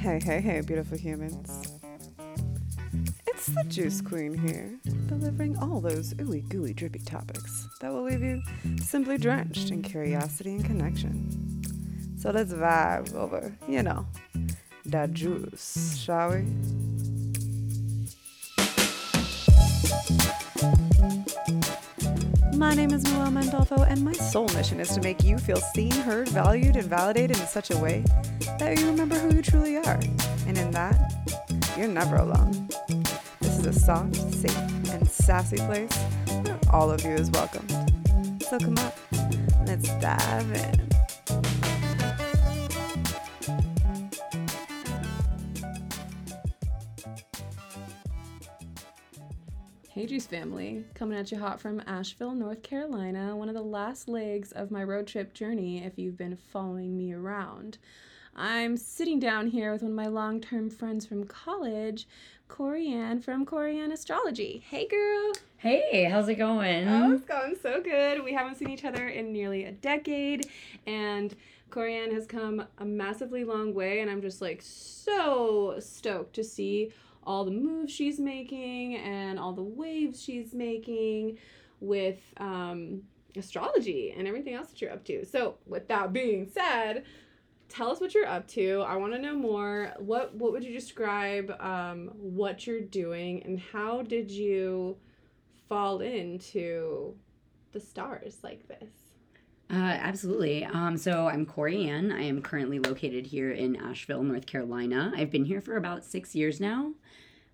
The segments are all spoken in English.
Hey, hey, hey, beautiful humans. It's the Juice Queen here, delivering all those ooey gooey drippy topics that will leave you simply drenched in curiosity and connection. So let's vibe over, you know, that juice, shall we? My name is Noel Mandolfo, and my sole mission is to make you feel seen, heard, valued, and validated in such a way that you remember who you truly are. And in that, you're never alone. This is a soft, safe, and sassy place where all of you is welcome. So come up, let's dive in. Hey Juice family, coming at you hot from Asheville, North Carolina, one of the last legs of my road trip journey if you've been following me around. I'm sitting down here with one of my long term friends from college, Corianne from Corianne Astrology. Hey girl! Hey, how's it going? Oh, it's going so good. We haven't seen each other in nearly a decade, and Corianne has come a massively long way, and I'm just like so stoked to see all the moves she's making and all the waves she's making with um, astrology and everything else that you're up to. So, with that being said, tell us what you're up to. I want to know more. What what would you describe um, what you're doing and how did you fall into the stars like this? Uh, absolutely. Um, so I'm Corianne. I am currently located here in Asheville, North Carolina. I've been here for about six years now.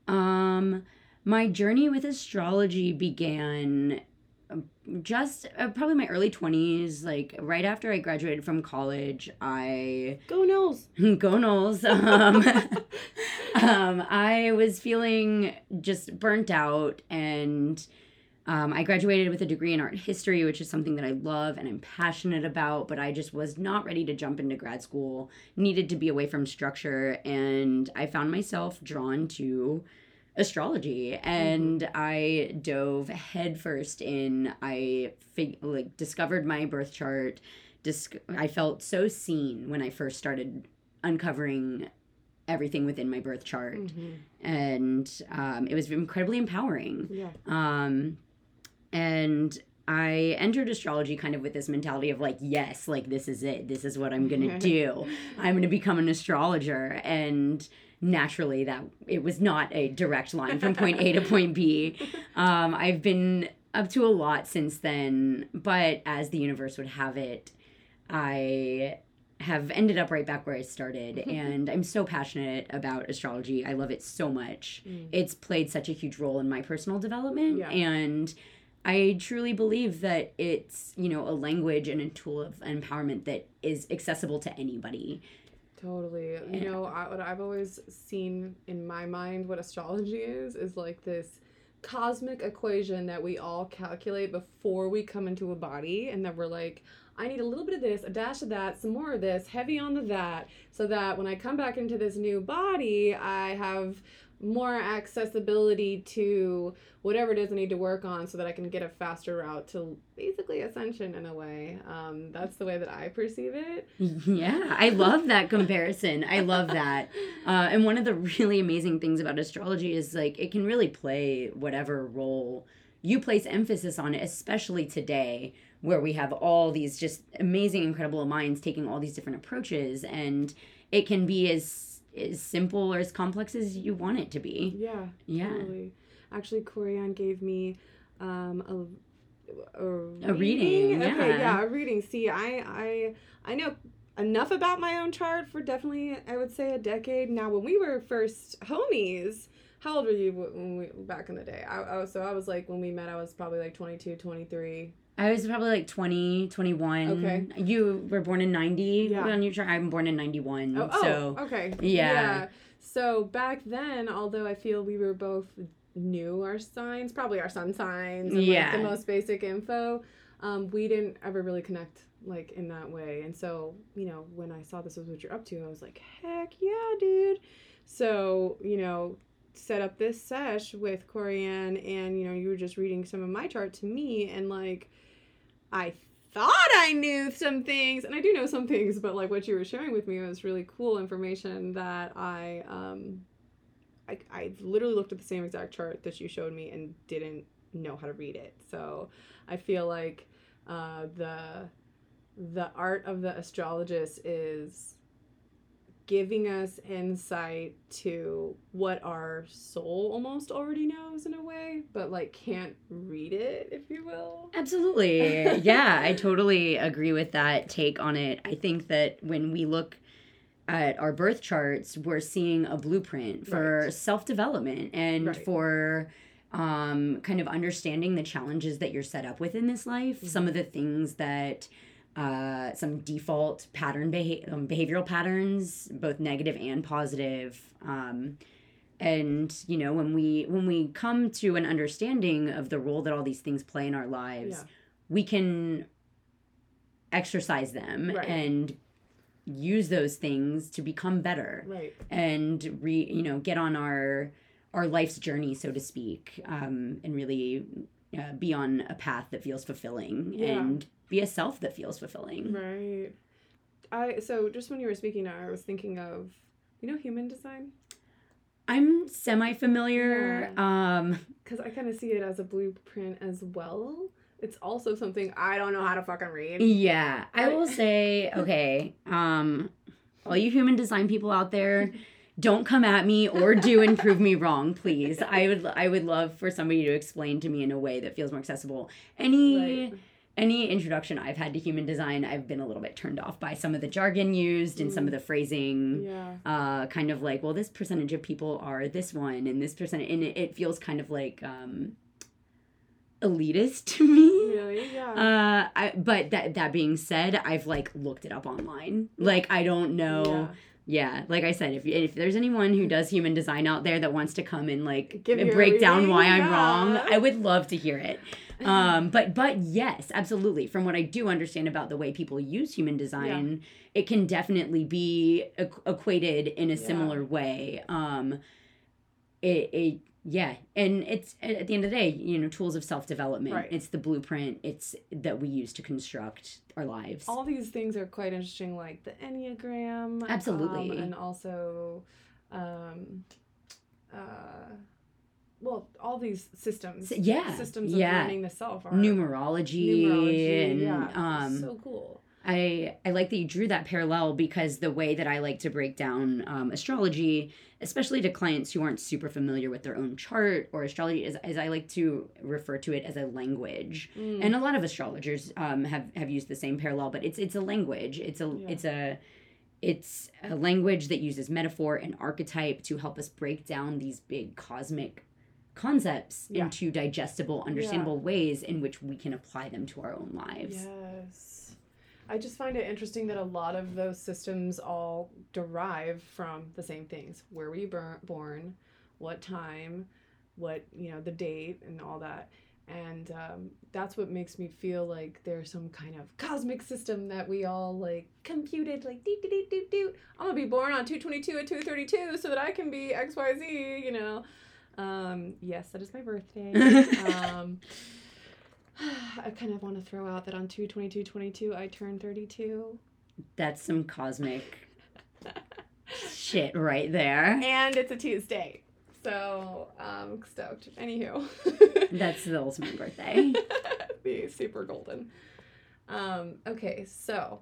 Um, my journey with astrology began um, just uh, probably my early 20s like right after i graduated from college i Go Noles! go noles um, um, i was feeling just burnt out and um, i graduated with a degree in art history which is something that i love and i'm passionate about but i just was not ready to jump into grad school needed to be away from structure and i found myself drawn to astrology. And i dove headfirst in i fig- like discovered my birth chart Dis- i felt so seen when i first started uncovering everything within my birth chart. And um, it was incredibly empowering. Yeah. um, and I entered astrology kind of with this mentality of like, yes, like this is it. This is what I'm gonna do. I'm gonna become an astrologer. And naturally, that it was not a direct line from point A to point B. Um, I've been up to a lot since then, but as the universe would have it, I have ended up right back where I started, and I'm so passionate about astrology. I love it so much. Mm. It's played such a huge role in my personal development, Yeah. and I truly believe that it's you know a language and a tool of empowerment that is accessible to anybody. Totally. You know, I, what I've always seen in my mind what astrology is is like this cosmic equation that we all calculate before we come into a body, and that we're like, I need a little bit of this, a dash of that, some more of this, heavy on the that, so that when I come back into this new body, I have more accessibility to whatever it is I need to work on so that I can get a faster route to basically ascension in a way. Um, that's the way that I perceive it. yeah, I love that comparison. I love that. Uh, and one of the really amazing things about astrology is like it can really play whatever role you place emphasis on it, especially today where we have all these just amazing, incredible minds taking all these different approaches, and it can be as as simple or as complex as you want it to be. Yeah. Yeah. Totally. Actually, Corianne gave me um, a, a, A reading, Okay, yeah. yeah, a reading. See, I, I, I know enough about my own chart for definitely, I would say, a decade. Now, when we were first homies, how old were you when we, back in the day? I, I was, so I was like, when we met, I was probably like 22, 23. I was probably like 20, 21. Okay. You were born in 90 Yeah. on your chart. I'm born in 91. Oh, oh so okay. yeah. So back then, although I feel we were both knew our signs, probably our sun signs, and Yeah. like the most basic info, um, we didn't ever really connect like in that way. And so, you know, when I saw this was what you're up to, I was like, heck yeah, dude. So, you know, set up this sesh with Corianne and, you know, you were just reading some of my chart to me and like I thought I knew some things, and I do know some things, but like what you were sharing with me was really cool information that I um I I literally looked at the same exact chart that you showed me and didn't know how to read it. So I feel like uh, the the art of the astrologist is giving us insight to what our soul almost already knows in a way, but like can't read it, if you will. Absolutely. yeah, I totally agree with that take on it. I think that when we look at our birth charts, we're seeing a blueprint for Right. self development and Right. for um, kind of understanding the challenges that you're set up with in this life, Mm-hmm. some of the things that. Uh, some default pattern beha- um, behavioral patterns, both negative and positive. Um, and you know when we when we come to an understanding of the role that all these things play in our lives Yeah. we can exercise them Right. and use those things to become better Right. and re you know get on our our life's journey so to speak um, and really uh, be on a path that feels fulfilling Yeah. and be a self that feels fulfilling Right. I so just when you were speaking, I was thinking of you know human design i'm semi familiar um because I kind of see it as a blueprint as well. It's also something I don't know how to fucking read. Yeah, I will say, okay, um, all you human design people out there, don't come at me or do and prove me wrong, please. I would I would love for somebody to explain to me in a way that feels more accessible. Any Right. Any introduction I've had to human design, I've been a little bit turned off by some of the jargon used and some of the phrasing. Yeah. Uh, kind of like, well, this percentage of people are this one, and this percent, and it, it feels kind of like um, elitist to me. Really? Yeah. Uh, I, but that that being said, I've like looked it up online. Like I don't know. Yeah, like I said, if if there's anyone who does human design out there that wants to come and like Give you a break down why I'm wrong, I would love to hear it. Um, but but yes, absolutely. From what I do understand about the way people use human design, it can definitely be equ- equated in a Yeah. similar way. Um, it, it yeah, and it's at the end of the day, you know, tools of self development. Right. It's the blueprint. It's that we use to construct our lives. all these things are quite interesting, like the Enneagram. Absolutely. um, and also, um, uh, well, all these systems. Yeah, Systems of yeah. learning the self are numerology, numerology. and yeah. um so cool. I I like that you drew that parallel because the way that I like to break down um, astrology, especially to clients who aren't super familiar with their own chart or astrology, is, is I like to refer to it as a language. Mm. And a lot of astrologers um, have have used the same parallel, but it's it's a language. It's a Yeah. it's a it's a language that uses metaphor and archetype to help us break down these big cosmic concepts Yeah. into digestible, understandable ways in which we can apply them to our own lives. Yes. I just find it interesting that a lot of those systems all derive from the same things. Where were you bur- born? What time? What, you know, the date and all that. And um, that's what makes me feel like there's some kind of cosmic system that we all like computed, like, doot, doot, doot, doot, doot. I'm gonna be born on 222 at 232 so that I can be XYZ, you know. Um, yes, that is my birthday. um, I kind of want to throw out that on 22222 I turned 32. That's some cosmic shit right there. And it's a Tuesday. So, um stoked. Anywho. That's the ultimate birthday. the super golden. Um, okay, so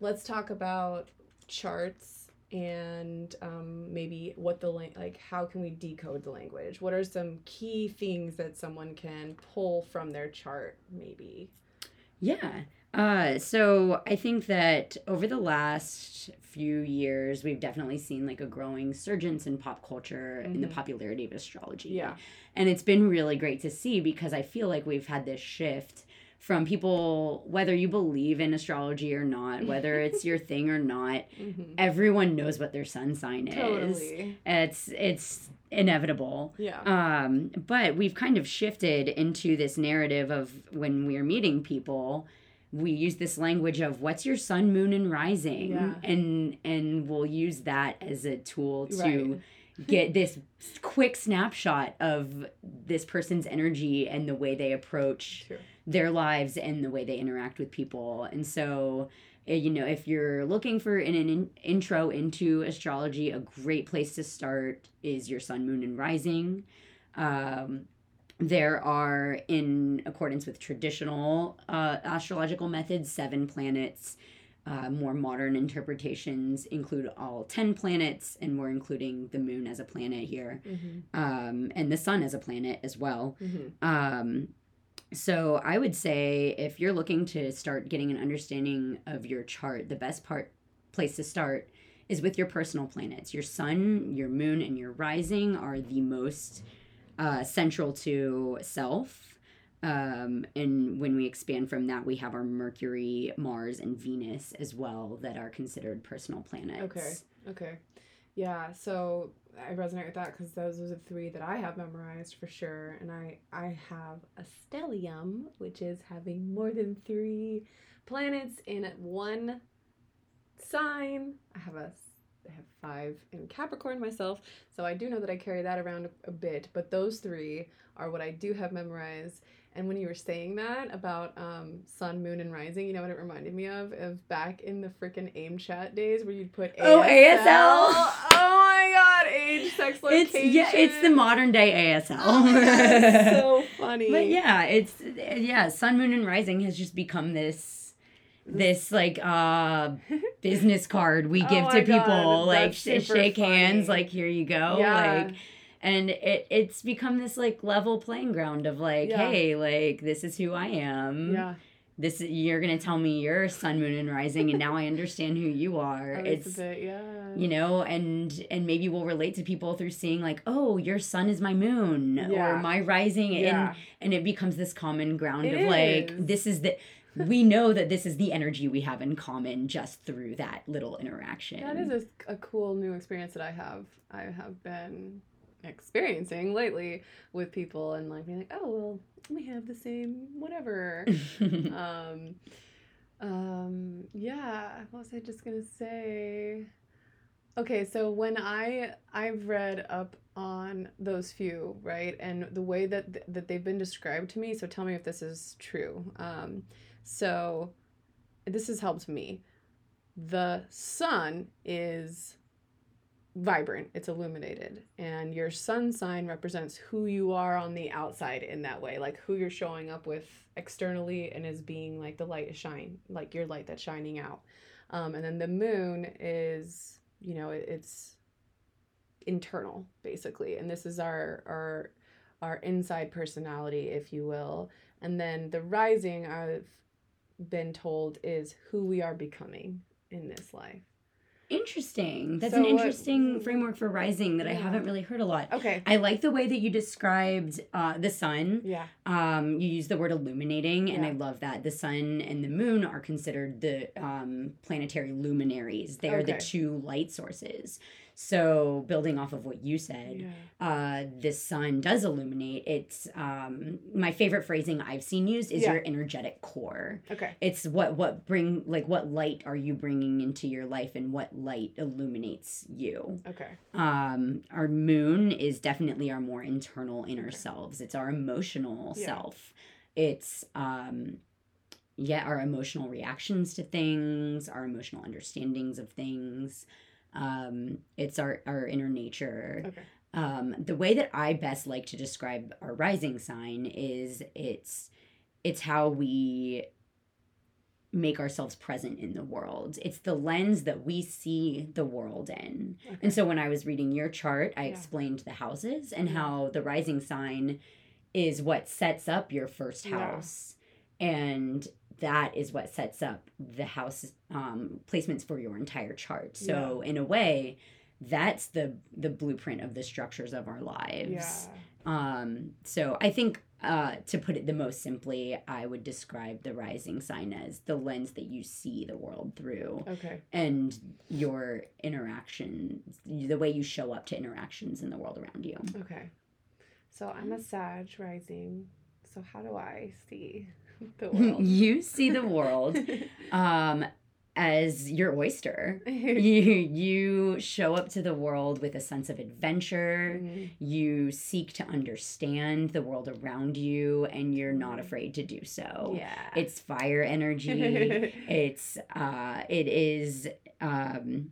let's talk about charts and um, maybe what the like how can we decode the language what are some key things that someone can pull from their chart maybe Yeah. Uh, so I think that over the last few years, we've definitely seen like a growing surgence in pop culture in the Mhm. popularity of astrology. yeah And it's been really great to see because I feel like we've had this shift from people, whether you believe in astrology or not, whether it's your thing or not, mm-hmm. everyone knows what their sun sign is. totally It's it's inevitable. yeah Um, but we've kind of shifted into this narrative of when we're meeting people, we use this language of what's your sun, moon, and rising, Yeah. and and we'll use that as a tool to Right. Get this quick snapshot of this person's energy and the way they approach their lives and the way they interact with people. And so, eh, you know, if you're looking for an, an intro into astrology, a great place to start is your sun, moon, and rising. Um, there are, in accordance with traditional uh, astrological methods, seven planets. Uh, more modern interpretations include all 10 planets, and we're including the moon as a planet here, Mm-hmm. um, and the sun as a planet as well. Mm-hmm. Um, so I would say if you're looking to start getting an understanding of your chart, the best part place to start is with your personal planets. Your sun, your moon, and your rising are the most uh, central to self. Um, and when we expand from that, we have our Mercury, Mars, and Venus as well that are considered personal planets. Okay. Okay. Yeah, so I resonate with that because those are the three that I have memorized for sure. And I, I have a stellium, which is having more than three planets in one sign. I have a I have five in Capricorn myself, so I do know that I carry that around a, a bit. But those three are what I do have memorized. And when you were saying that about um, sun, moon, and rising, you know what it reminded me of? Of back in the freaking AIM chat days where you'd put Oh, ASL. Oh my god, age, sex, location. It's yeah, it's the modern day ASL. Oh my God, it's so funny. But yeah, it's yeah, sun, moon, and rising has just become this this like uh business card we Oh give my to people God, like sh- shake hands like here you go Yeah. like and it it's become this like level playing ground of like Yeah. hey like this is who I am yeah, this you're gonna tell me you're sun moon and rising and now I understand who you are it's a bit, yeah. you know and and maybe we'll relate to people through seeing like oh your sun is my moon Yeah. or my rising yeah. and and it becomes this common ground It of like is. this is the we know that this is the energy we have in common just through that little interaction That is a, a cool new experience that I have. I have been experiencing lately with people and like being like, oh well, we have the same whatever. um, um, yeah. What was I just gonna say? Okay, so when I I've read up on those few right, and the way that th- that they've been described to me. So tell me if this is true. Um, so this has helped me. The sun is vibrant, it's illuminated, and your sun sign represents who you are on the outside in that way, like who you're showing up with externally and as being like the light is shine, like your light that's shining out. Um, and then the moon is, you know, it, it's internal basically, and this is our our our inside personality, if you will. And then the rising, I've been told, is who we are becoming in this life. Interesting. That's So an what- interesting framework for rising that i haven't really heard a lot. Okay. i like the way that you described uh, the sun. Yeah. um, you use the word illuminating and i love that. The sun and the moon are considered the um, planetary luminaries. They are the two light sources so building off of what you said Yeah. uh, the sun does illuminate it's um, my favorite phrasing i've seen used is Yeah. your energetic core Okay. it's what what bring like what light are you bringing into your life and what light illuminates you Okay. um our moon is definitely our more internal inner Okay. selves it's our emotional Yeah. self it's um yeah our emotional reactions to things our emotional understandings of things um it's our our inner nature Okay. um the way that i best like to describe our rising sign is it's it's how we make ourselves present in the world it's the lens that we see the world in okay. and so when I was reading your chart, I Yeah. explained the houses and Yeah. how the rising sign is what sets up your first Yeah. house. And that is what sets up the house um, placements for your entire chart. So in a way, that's the the blueprint of the structures of our lives. yeah. Um, so I think uh, to put it the most simply, I would describe the rising sign as the lens that you see the world through Okay. and your interactions, the way you show up to interactions in the world around you. Okay. So I'm a Sag rising. So how do I see the world? you see the world um, as your oyster. you you show up to the world with a sense of adventure. Mhm. You seek to understand the world around you, and you're not afraid to do so. yeah. It's fire energy. it's uh, it is um,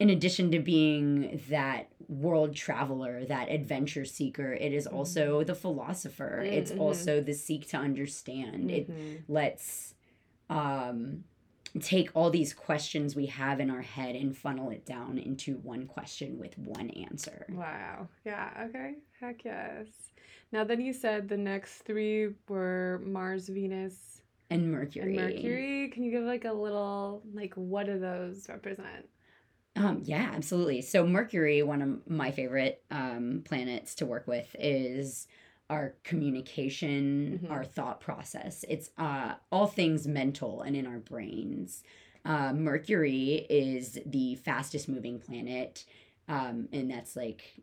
in addition to being that world traveler, that adventure seeker, it is also the philosopher. It's Mhm. also the seek to understand. It Mhm. let's um, take all these questions we have in our head and funnel it down into one question with one answer. Wow. Yeah. Okay. Heck yes. Now then, you said the next three were Mars, Venus, And Mercury. and Mercury. Can you give like a little like what do those represent? Um, yeah, absolutely. So Mercury, one of my favorite um, planets to work with, is our communication, Mhm. our thought process. It's uh, all things mental and in our brains. Uh, Mercury is the fastest moving planet, um, and that's like,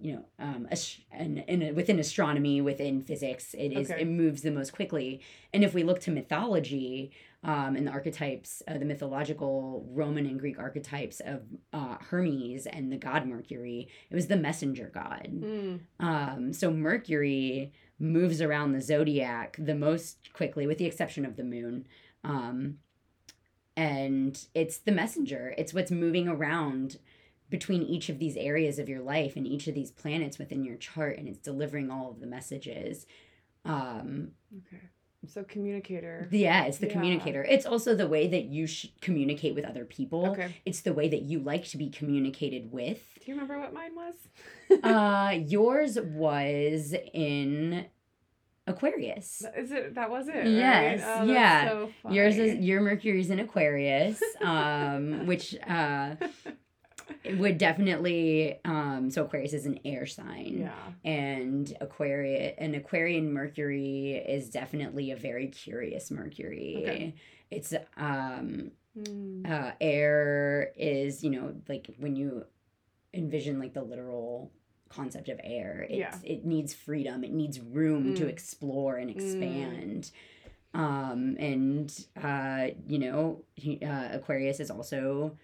you know, um, ast- and, and within astronomy, within physics, it is Okay. it moves the most quickly. And if we look to mythology, um, and the archetypes, uh, the mythological Roman and Greek archetypes of uh, Hermes and the god Mercury, it was the messenger god. Mm. Um, so Mercury moves around the zodiac the most quickly, with the exception of the moon. Um, and it's the messenger, it's what's moving around between each of these areas of your life and each of these planets within your chart, and it's delivering all of the messages. Um, Okay. So communicator. yeah, it's the Yeah. communicator. It's also the way that you sh- communicate with other people. Okay. It's the way that you like to be communicated with. Do you remember what mine was? uh, yours was in Aquarius. Is it that was it? right? Yes, Oh, that's yeah. So Yours is your Mercury's in Aquarius, um, which uh, would definitely. Um, so Aquarius is an air sign, yeah. and Aquarius, an Aquarian Mercury is definitely a very curious Mercury. Okay. It's um, Mm. uh, air is you know like when you envision like the literal concept of air it's, Yeah. it needs freedom it needs room to Mm. explore and expand um and uh you know he- uh, aquarius is also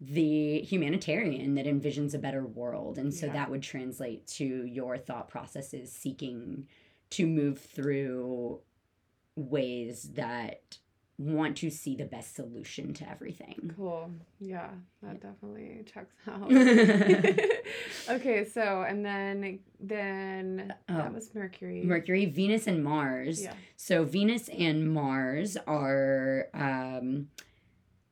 the humanitarian that envisions a better world and so Yeah. that would translate to your thought processes seeking to move through ways that want to see the best solution to everything. Cool. Yeah, that definitely checks out. Okay, so and then then that Oh. was Mercury. Mercury, Venus, and Mars. Yeah. So Venus and Mars are. Um,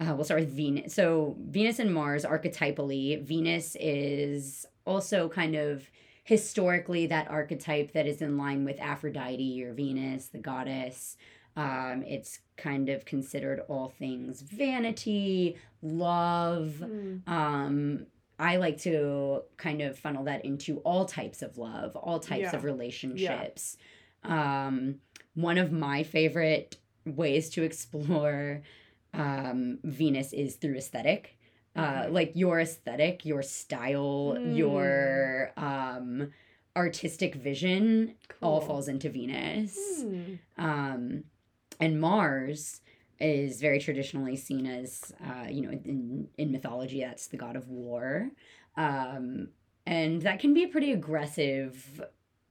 uh, we'll start with Venus. So Venus and Mars archetypally, Venus is also kind of historically that archetype that is in line with Aphrodite or Venus, the goddess. Um, it's kind of considered all things vanity, love, Mm. um i like to kind of funnel that into all types of love all types Yeah. of relationships um one of my favorite ways to explore um venus is through aesthetic uh like your aesthetic your style Mm. your um artistic vision all falls into venus Hmm. um, and Mars is very traditionally seen as, uh, you know, in, in mythology, that's the god of war. Um, and that can be a pretty aggressive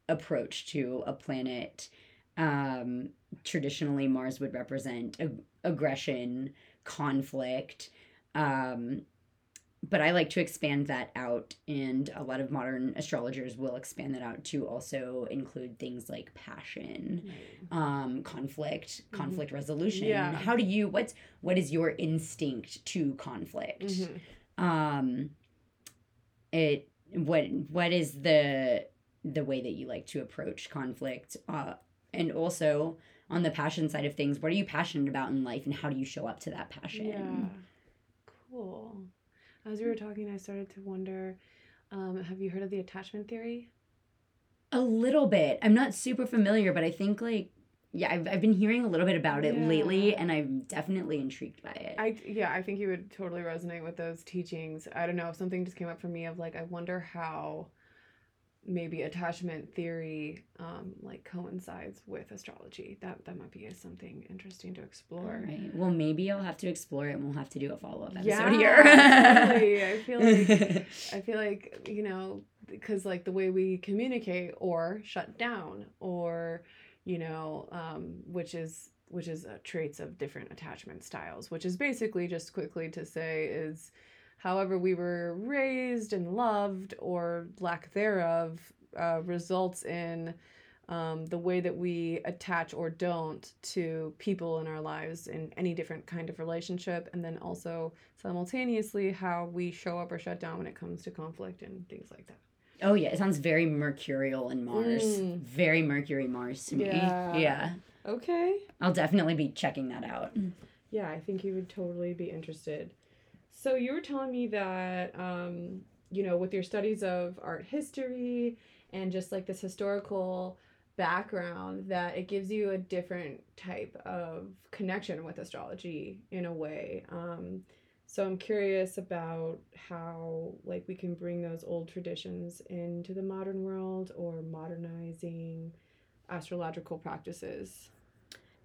approach to a planet. Um, traditionally, Mars would represent ag- aggression, conflict. Um, but I like to expand that out, and a lot of modern astrologers will expand that out to also include things like passion Right. um conflict Mhm. conflict resolution Yeah. how do you what's what is your instinct to conflict Mhm. um it what what is the the way that you like to approach conflict uh and also on the passion side of things what are you passionate about in life and how do you show up to that passion Yeah. Cool. As we were talking, I started to wonder um, have you heard of the attachment theory? a little bit i'm not super familiar but i think like yeah i've, I've been hearing a little bit about it lately and i'm definitely intrigued by it I yeah, I think you would totally resonate with those teachings. I don't know, if something just came up for me of like I wonder how maybe attachment theory um, like coincides with astrology. That that might be something interesting to explore. All right. Well, maybe I'll have to explore it and we'll have to do a follow up episode Yeah, here. totally. I feel like I feel like you know because like the way we communicate or shut down or you know um, which is which is uh, traits of different attachment styles which is basically just quickly to say is however we were raised and loved or lack thereof uh, results in um, the way that we attach or don't to people in our lives in any different kind of relationship and then also simultaneously how we show up or shut down when it comes to conflict and things like that oh yeah, it sounds very mercurial and Mars. Mm. Very Mercury Mars to me. Yeah. Yeah. okay I'll definitely be checking that out. yeah i think you would totally be interested so you were telling me that um, you know with your studies of art history and just like this historical background that it gives you a different type of connection with astrology in a way. Um, so i'm curious about how like we can bring those old traditions into the modern world or modernizing astrological practices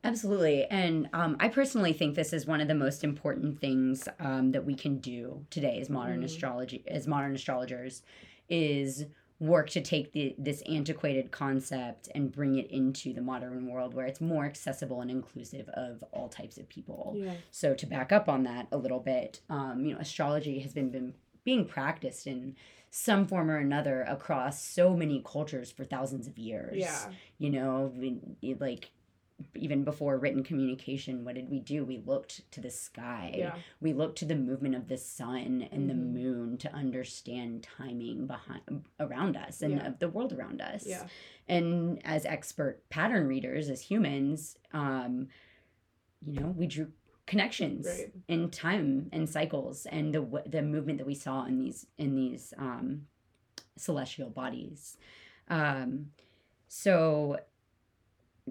Absolutely. And um, I personally think this is one of the most important things um, that we can do today as modern Mhm. astrology, as modern astrologers, is work to take the, this antiquated concept and bring it into the modern world where it's more accessible and inclusive of all types of people. yeah So to back up on that a little bit, um, you know, astrology has been, been being practiced in some form or another across so many cultures for thousands of years. yeah You know, like even before written communication, what did we do? We looked to the sky. yeah We looked to the movement of the sun and the Mhm. moon to understand timing behind around us and Yeah. of the world around us yeah and as expert pattern readers as humans um you know we drew connections Right. in time and cycles and the the movement that we saw in these in these um celestial bodies um so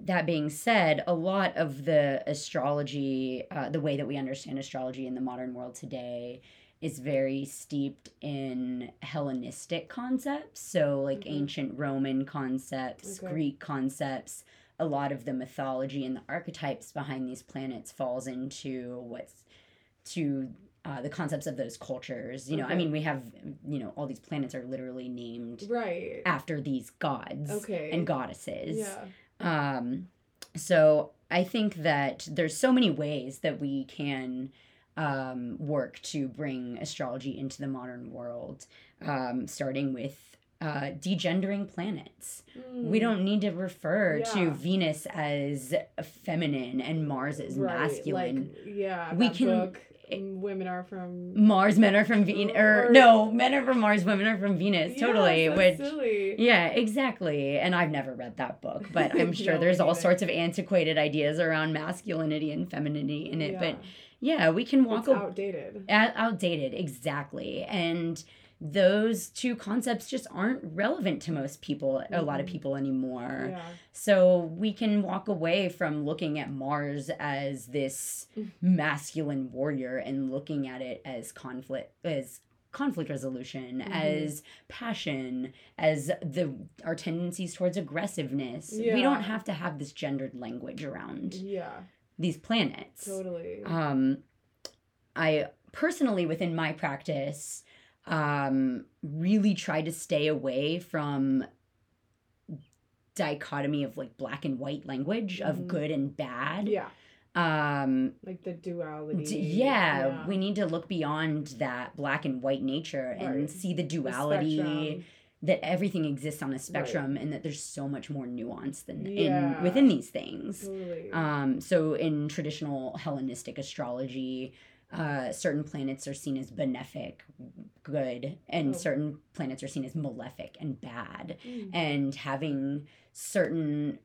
that being said a lot of the astrology uh, the way that we understand astrology in the modern world today is very steeped in Hellenistic concepts. So, like Mhm. ancient Roman concepts, Okay. Greek concepts. A lot of the mythology and the archetypes behind these planets falls into what's to uh, the concepts of those cultures. You know, I mean, we have, you know, all these planets are literally named right after these gods okay and goddesses. yeah Um, so I think that there's so many ways that we can um, work to bring astrology into the modern world, um, starting with uh, degendering planets. We Mm, don't need to refer to Venus as feminine and Mars as right, masculine. like yeah We can- book mm, women are from Mars men are from Venus, or, no, men are from Mars, women are from Venus. Totally, which silly Yeah, exactly. And I've never read that book, but I'm sure No, there's all neither. sorts of antiquated ideas around masculinity and femininity in it. yeah. But yeah, we can walk it's outdated out- outdated, exactly. And those two concepts just aren't relevant to most people, a lot of Mhm. people anymore. yeah So we can walk away from looking at Mars as this Mm. masculine warrior and looking at it as conflict as conflict resolution Mhm. as passion as the our tendencies towards aggressiveness yeah. we don't have to have this gendered language around yeah these planets totally um i personally within my practice um really try to stay away from dichotomy of like black and white language of good and bad. Yeah. Um like the duality d- yeah, we need to look beyond that black and white nature and see the The duality spectrum. that everything exists on a spectrum and that there's so much more nuance than Yeah. in within these things. Totally. Um, so in traditional Hellenistic astrology, uh, certain planets are seen as benefic, good, and Oh. certain planets are seen as malefic and bad. Mm. And having certain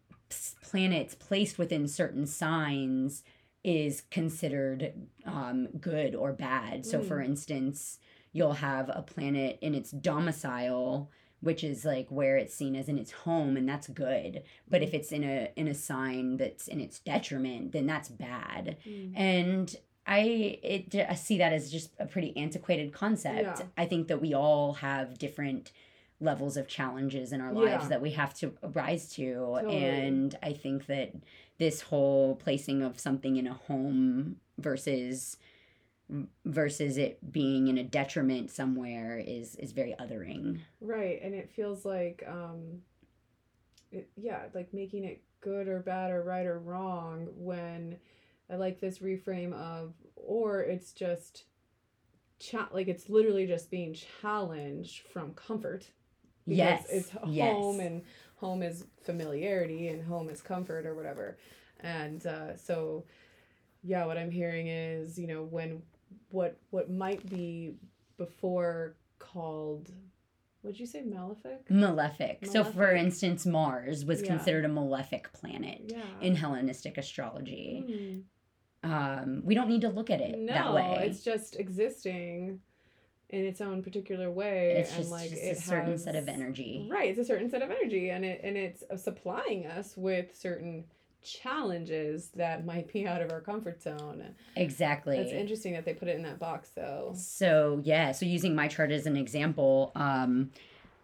planets placed within certain signs is considered um, good or bad. So, for Mm. instance, you'll have a planet in its domicile which is like where it's seen as in its home and that's good but if it's in a in a sign that's in its detriment then that's bad Mm. and i it i see that as just a pretty antiquated concept Yeah. i think that we all have different levels of challenges in our Yeah. lives that we have to rise to Totally. and i think that this whole placing of something in a home versus versus it being in a detriment somewhere is is very othering Right, and it feels like, um, it, yeah, like making it good or bad or right or wrong when I like this reframe of, or it's just, cha- like it's literally just being challenged from comfort. yes it's yes home and home is familiarity and home is comfort or whatever and uh, so yeah what i'm hearing is you know when what what might be before called what'd you say malefic malefic. so for instance mars was Yeah. considered a malefic planet yeah in hellenistic astrology Hmm. Um we don't need to look at it no that way it's just existing in its own particular way it's and just, like just it a certain has, set of energy Right, it's a certain set of energy, and it and it's uh, supplying us with certain challenges that might be out of our comfort zone. exactly It's interesting that they put it in that box, though. So yeah, so using my chart as an example, um,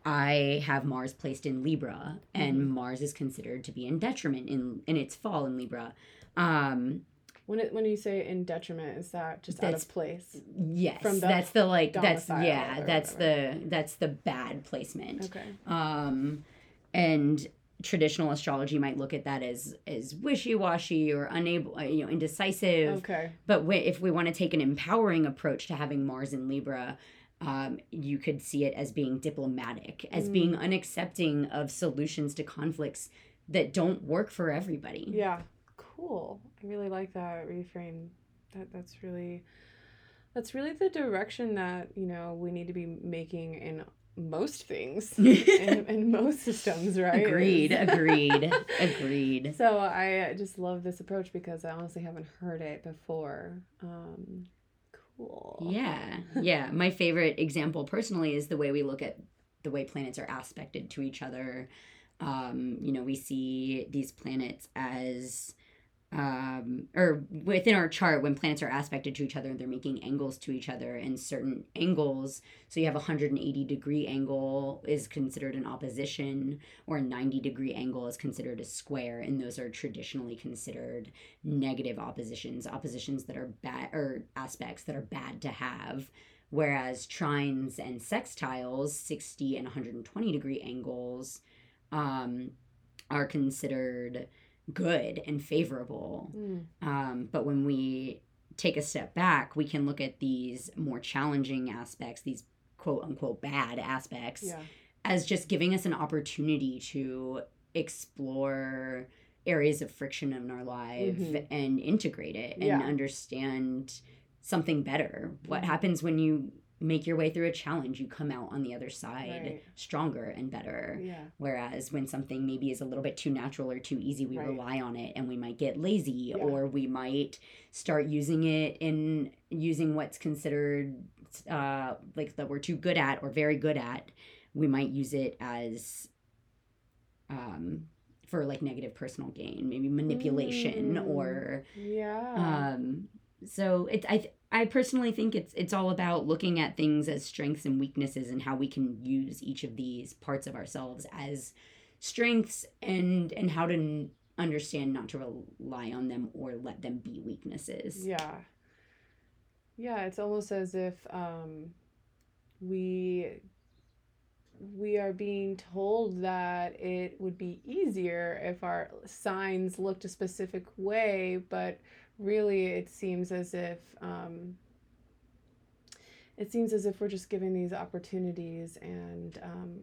I have Mars placed in Libra, and Mhm. Mars is considered to be in detriment in in its fall in Libra. Um, When it when you say in detriment, is that just out of place? yes, From the that's the like that's yeah, that's the that's the bad placement. Okay. Um, and traditional astrology might look at that as as wishy washy or unable, uh, you know, indecisive. Okay. But wi- if we want to take an empowering approach to having Mars in Libra, um, you could see it as being diplomatic, as Mm. being unaccepting of solutions to conflicts that don't work for everybody. Yeah. Cool. I really like that reframe. That that's really that's really the direction that you know we need to be making in most things in, in most systems, right? agreed, agreed, agreed. So I just love this approach because I honestly haven't heard it before. Um, cool. Yeah, yeah. My favorite example personally is the way we look at the way planets are aspected to each other. Um, you know, we see these planets as um or within our chart when planets are aspected to each other and they're making angles to each other and certain angles. So you have a 180 degree angle is considered an opposition or a 90 degree angle is considered a square and those are traditionally considered negative oppositions oppositions that are bad or aspects that are bad to have. Whereas trines and sextiles 60 and 120 degree angles um, are considered good and favorable Mm, um, but when we take a step back we can look at these more challenging aspects these quote unquote bad aspects yeah. as just giving us an opportunity to explore areas of friction in our life Mhm. and integrate it and Yeah. understand something better. What Mhm. happens when you make your way through a challenge? You come out on the other side Right. stronger and better. Yeah. Whereas when something maybe is a little bit too natural or too easy, we Right. rely on it and we might get lazy Yeah. or we might start using it in using what's considered uh, like that we're too good at or very good at. We might use it as um, for like negative personal gain, maybe manipulation Mm. or Yeah. um, so it's I I personally think it's it's all about looking at things as strengths and weaknesses and how we can use each of these parts of ourselves as strengths and and how to understand not to rely on them or let them be weaknesses. Yeah. Yeah, it's almost as if um, we we are being told that it would be easier if our signs looked a specific way, but really it seems as if um, it seems as if we're just given these opportunities and um,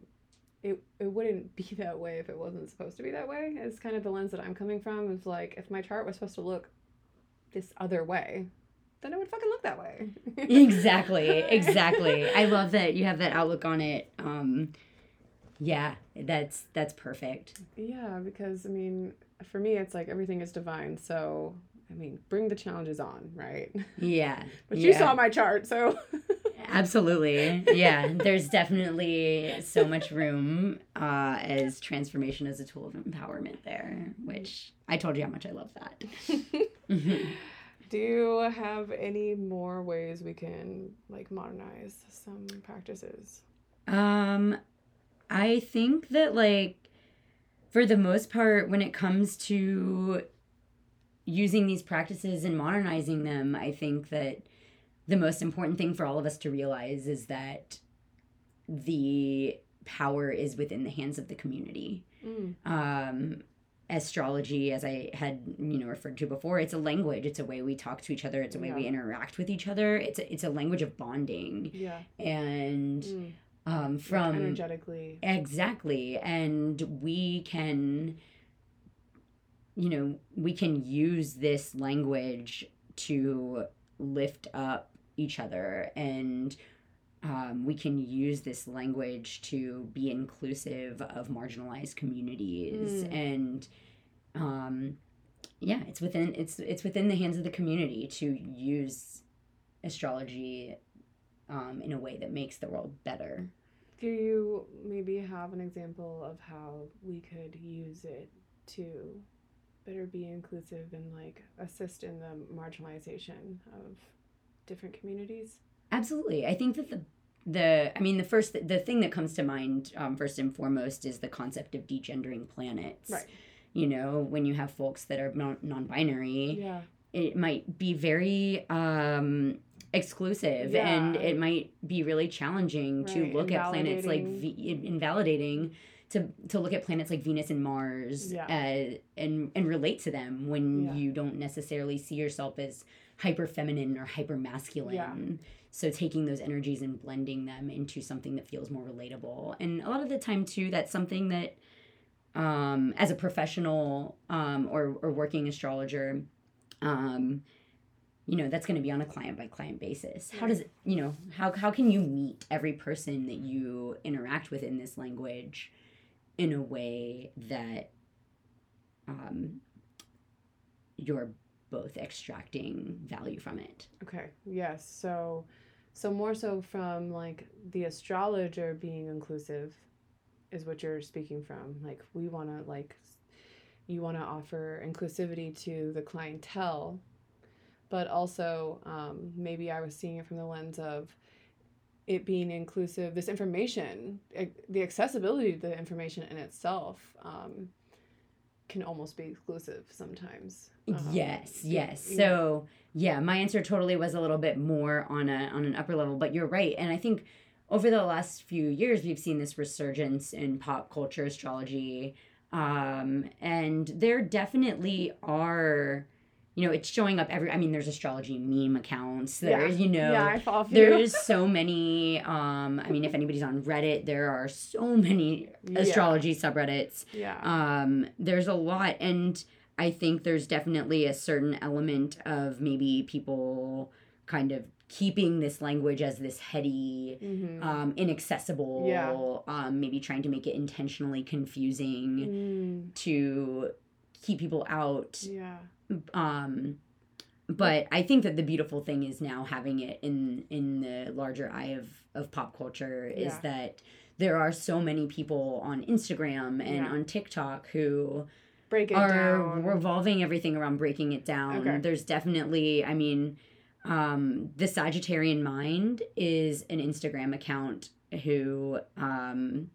it, it wouldn't be that way if it wasn't supposed to be that way. It's kind of the lens that I'm coming from is like if my chart was supposed to look this other way, then it would fucking look that way. exactly, exactly. I love that you have that outlook on it. Um, yeah, that's that's perfect. Yeah, because I mean, for me, it's like everything is divine. So, I mean, bring the challenges on, right? Yeah, But you yeah. saw my chart, so. Absolutely. Yeah, there's definitely so much room uh, as transformation as a tool of empowerment there, which I told you how much I love that. Do you have any more ways we can like modernize some practices? um, I think that like for the most part when it comes to using these practices and modernizing them, I think that the most important thing for all of us to realize is that the power is within the hands of the community. Mm. Um, astrology, as I had you know referred to before, it's a language. It's a way we talk to each other. It's a way we interact with each other. It's a, it's a language of bonding Yeah. and Mm. um, Like from energetically. Exactly. And we can, you know, we can use this language to lift up each other and um, we can use this language to be inclusive of marginalized communities Mm. and um, yeah it's within it's it's within the hands of the community to use astrology um, in a way that makes the world better Do you maybe have an example of how we could use it to better be inclusive and like assist in the marginalization of different communities? Absolutely. I think that the the I mean the first the thing that comes to mind um, first and foremost is the concept of degendering planets. Right. You know, when you have folks that are non- non-binary, Yeah. it might be very um exclusive and it might be really challenging to look at planets like v- invalidating to to look at planets like Venus and Mars Yeah. uh, and and relate to them when Yeah. you don't necessarily see yourself as hyper feminine or hyper masculine. So taking those energies and blending them into something that feels more relatable. And a lot of the time too that's something that um, as a professional um, or, or working astrologer, um, you know, that's going to be on a client by client basis. How does it, you know, how, how can you meet every person that you interact with in this language in a way that um, you're both extracting value from it? Okay. Yes. So so more so from like the astrologer being inclusive is what you're speaking from. Like we want to like you want to offer inclusivity to the clientele, but also um, maybe I was seeing it from the lens of it being inclusive. This information, the accessibility to the information in itself, um, can almost be exclusive sometimes. Um, yes, yes. yeah. So yeah, my answer totally was a little bit more on a on an upper level, but you're right. And I think over the last few years we've seen this resurgence in pop culture astrology. Um, and there definitely are you know, it's showing up every I mean there's astrology meme accounts. There's, you know, yeah, I follow there's so many um i mean if anybody's on reddit there are so many Yeah. astrology subreddits yeah. um there's a lot and i think there's definitely a certain element of maybe people kind of keeping this language as this heady mm-hmm. um inaccessible Yeah. um maybe trying to make it intentionally confusing Mm, to keep people out yeah. Um but i think that the beautiful thing is now having it in in the larger eye of of pop culture is Yeah. that there are so many people on instagram and Yeah. on tiktok who Break it are down. revolving everything around breaking it down Okay. there's definitely i mean um the sagittarian mind is an instagram account who um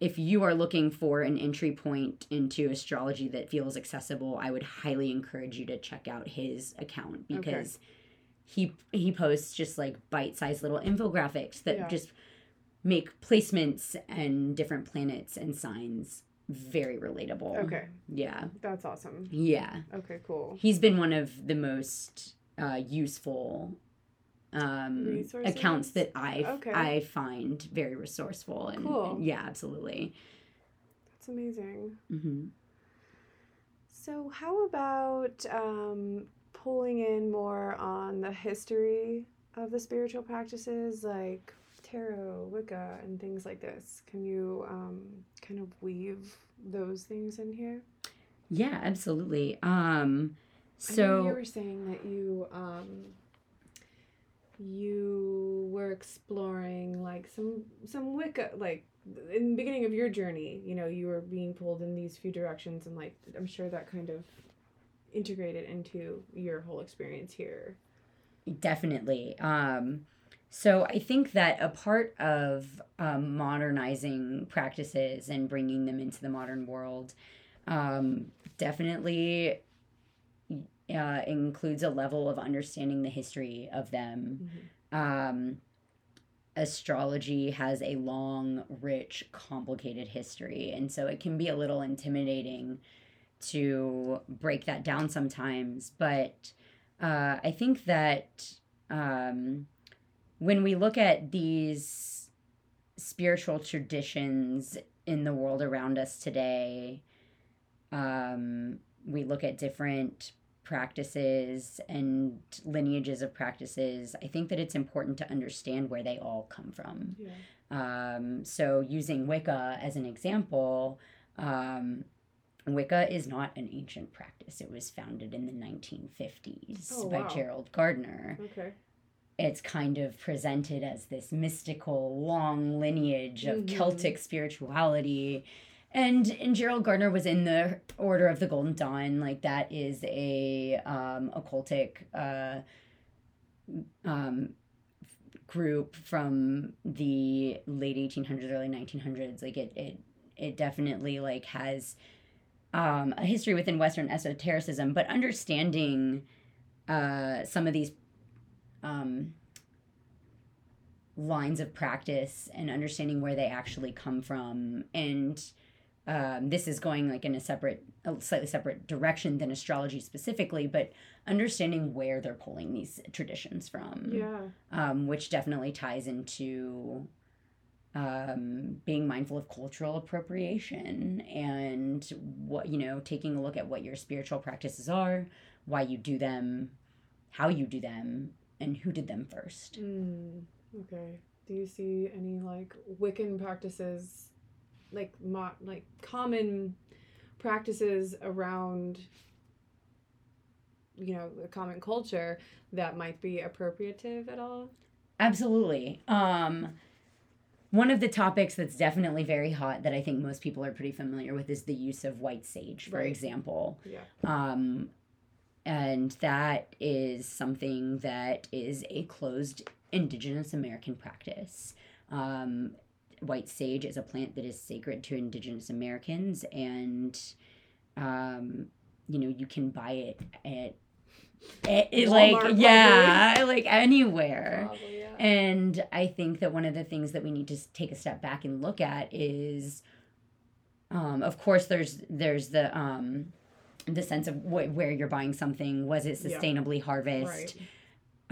if you are looking for an entry point into astrology that feels accessible, I would highly encourage you to check out his account because he he posts just like bite-sized little infographics that Yeah. just make placements and different planets and signs very relatable. Okay, Yeah. that's awesome. Yeah. Okay, cool. He's been one of the most uh, useful um, accounts that I Okay. I find very resourceful and, Cool. and yeah, absolutely. That's amazing. hmm So, how about um, pulling in more on the history of the spiritual practices like tarot, Wicca, and things like this? Can you um, kind of weave those things in here? Yeah, absolutely. Um, so you were saying that you um, you were exploring like some some Wicca like in the beginning of your journey. You know, you were being pulled in these few directions, and like I'm sure that kind of integrated into your whole experience here. definitely. Um, So I think that a part of um, modernizing practices and bringing them into the modern world um, definitely uh, includes a level of understanding the history of them. Um, astrology has a long, rich, complicated history, and so it can be a little intimidating to break that down sometimes. But uh, I think that um, when we look at these spiritual traditions in the world around us today, um, we look at different practices and lineages of practices, I think that it's important to understand where they all come from. Yeah. Um, so, using Wicca as an example, um, Wicca is not an ancient practice. It was founded in the 1950s Oh, by wow. Gerald Gardner. Okay. It's kind of presented as this mystical, long lineage of Mhm. Celtic spirituality. And, and Gerald Gardner was in the Order of the Golden Dawn. Like, that is a um, occultic uh, um, group from the late 1800s early 1900s like it it it definitely like has um, a history within western esotericism but understanding uh, some of these um, lines of practice and understanding where they actually come from and um, this is going like in a separate a slightly separate direction than astrology specifically but understanding where they're pulling these traditions from Yeah. um, which definitely ties into um, being mindful of cultural appropriation and what you know taking a look at what your spiritual practices are why you do them how you do them and who did them first Mm, okay. Do you see any like Wiccan practices, like mo- like common practices around, you know, the common culture that might be appropriative at all? Absolutely. Um, one of the topics that's definitely very hot that I think most people are pretty familiar with is the use of white sage, for Right. example. Yeah. Um, and that is something that is a closed indigenous American practice. Um, white sage is a plant that is sacred to indigenous Americans, and um, you know you can buy it at, at it, like Walmart, probably. yeah, like anywhere. Probably, yeah. And I think that one of the things that we need to take a step back and look at is, um, of course, there's there's the um, the sense of wh- where you're buying something. Was it Yeah. sustainably harvest right.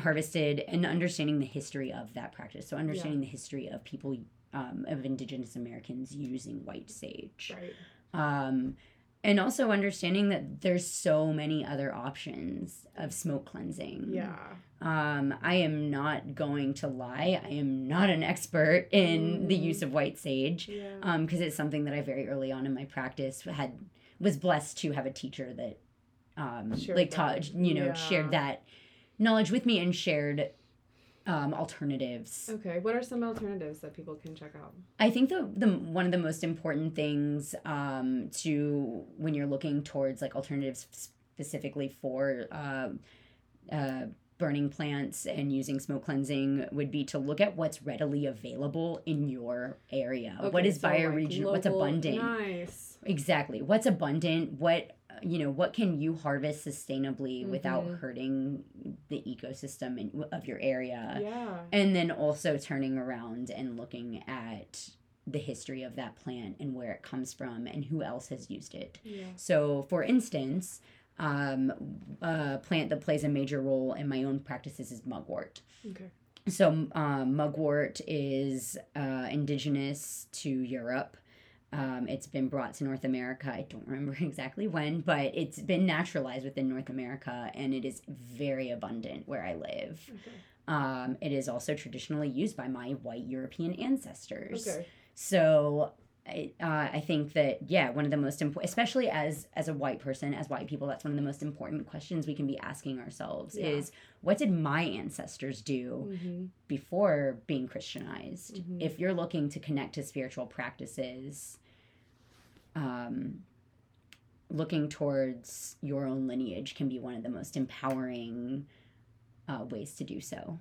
harvested, and understanding the history of that practice. So understanding the history of people um, of Indigenous Americans using white sage Right. um, and also understanding that there's so many other options of smoke cleansing. Yeah. Um, I am not going to lie. I am not an expert in the Mm. use of white sage Yeah. um, because it's something that I very early on in my practice had was blessed to have a teacher that um, like taught you know Yeah. shared that knowledge with me and shared um, alternatives. okay. What are some alternatives that people can check out? I think the the one of the most important things um, to when you're looking towards like alternatives specifically for uh, uh, burning plants and using smoke cleansing would be to look at what's readily available in your area. what Okay, is so, like, bioregion? what's abundant? Nice. Exactly. What's abundant? What you know? What can you harvest sustainably without Mhm. hurting the ecosystem in, of your area? yeah. and then also turning around and looking at the history of that plant and where it comes from and who else has used it. Yeah. So, for instance, um, a plant that plays a major role in my own practices is mugwort. Okay. So, um, mugwort is uh, indigenous to Europe. Um, it's been brought to North America. I don't remember exactly when, but it's been naturalized within North America and it is very abundant where I live. Okay. Um, it is also traditionally used by my white European ancestors. Okay. So I, uh, I think that yeah, one of the most important, especially as as a white person, as white people, that's one of the most important questions we can be asking ourselves Yeah. is what did my ancestors do Mm-hmm. before being Christianized? Mhm. If you're looking to connect to spiritual practices, um, looking towards your own lineage can be one of the most empowering uh, ways to do so.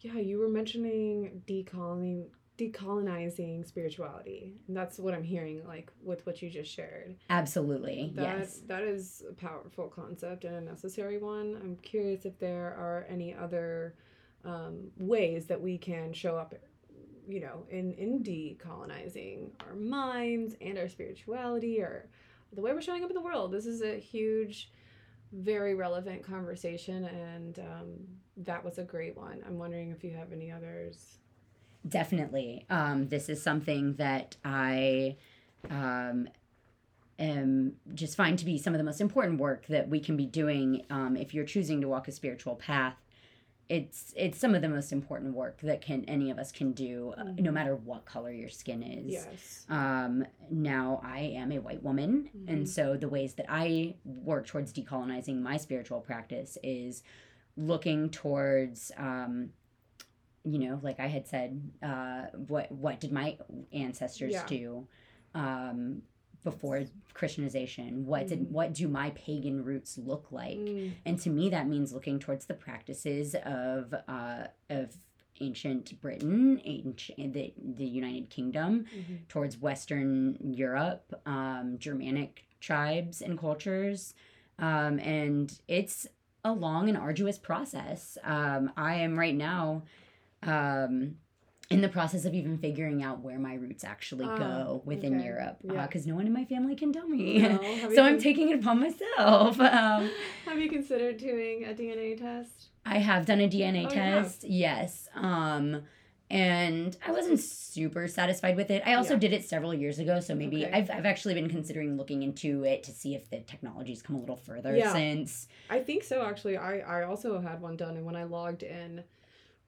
yeah, you were mentioning decolonizing decolonizing spirituality. And that's what I'm hearing like with what you just shared. Absolutely. That yes. that is a powerful concept and a necessary one. I'm curious if there are any other um, ways that we can show up you know in in decolonizing our minds and our spirituality or the way we're showing up in the world this is a huge very relevant conversation and um, that was a great one i'm wondering if you have any others Definitely. Um, this is something that I um, am just find to be some of the most important work that we can be doing um, if you're choosing to walk a spiritual path. It's it's some of the most important work that can any of us can do, uh, no Mhm. matter what color your skin is. yes Um, now I am a white woman, Mhm. and so the ways that I work towards decolonizing my spiritual practice is looking towards, um, you know, like I had said, uh, what what did my ancestors Yeah. do um, before Christianization? What did what do my pagan roots look like? Mm, And to me, that means looking towards the practices of uh, of ancient Britain, ancient the, the United Kingdom, mhm. towards Western Europe, um, Germanic tribes and cultures. Um, and it's a long and arduous process. Um, I am right now um, in the process of even figuring out where my roots actually Ah, go within okay. Europe Yeah. because no one in my family can tell me. No, so I'm taking it upon myself. Um, have you considered doing a dna test I have done a DNA Oh, test. Yes. Um and I wasn't super satisfied with it. I also Yeah. did it several years ago, so maybe Okay. I've, I've actually been considering looking into it to see if the technology's come a little further Yeah. since. I think so actually. I I also had one done and when I logged in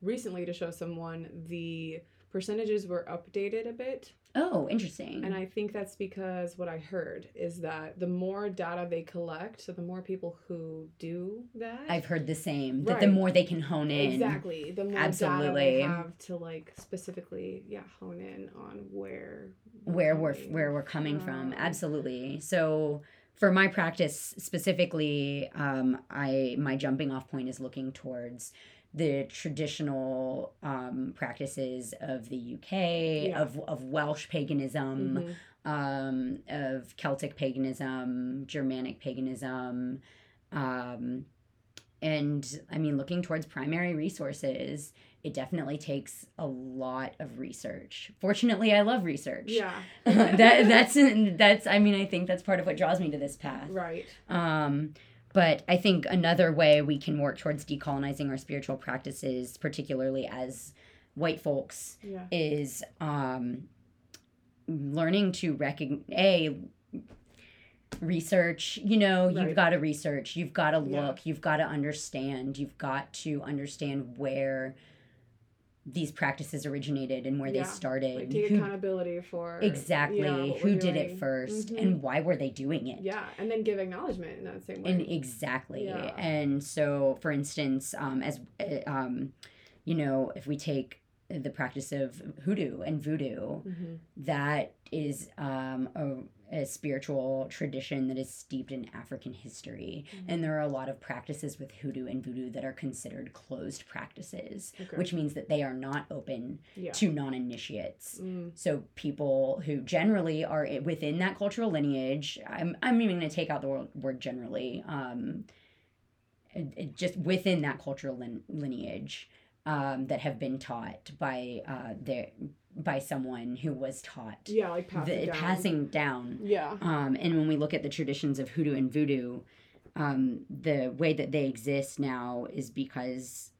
recently to show someone the percentages were updated a bit Oh, interesting. and I think that's because what I heard is that the more data they collect, so the more people who do that I've heard the same that the more they can hone in. Exactly. The more Absolutely. data they have to like specifically, yeah, hone in on where where we're coming where we're coming from from. absolutely so for my practice specifically um, i my jumping off point is looking towards the traditional um, practices of the uk Yeah. of, of welsh paganism Mhm. um, of celtic paganism germanic paganism um, and i mean looking towards primary resources it definitely takes a lot of research fortunately i love research Yeah. that that's that's I mean I think that's part of what draws me to this path. right. Um, but I think another way we can work towards decolonizing our spiritual practices, particularly as white folks, Yeah. is um, learning to recognize a research you know Right. you've got to research you've got to Yeah. look you've got to understand you've got to understand where these practices originated and where Yeah. they started Like take who- accountability for exactly yeah, who did it doing. 1st Mhm. and why were they doing it Yeah, and then give acknowledgement in that same way. and exactly Yeah. and so for instance um as uh, um you know if we take the practice of hoodoo and voodoo hmm that is um a, a spiritual tradition that is steeped in African history. Mhm. And there are a lot of practices with hoodoo and voodoo that are considered closed practices, Okay. which means that they are not open yeah. to non initiates. Mm, So people who generally are within that cultural lineage, I'm I'm even going to take out the word, word generally, um, just within that cultural lin- lineage, um, that have been taught by uh, their by someone who was taught yeah, like pass the, down. passing down. Yeah. Um, and when we look at the traditions of hoodoo and voodoo, um, the way that they exist now is because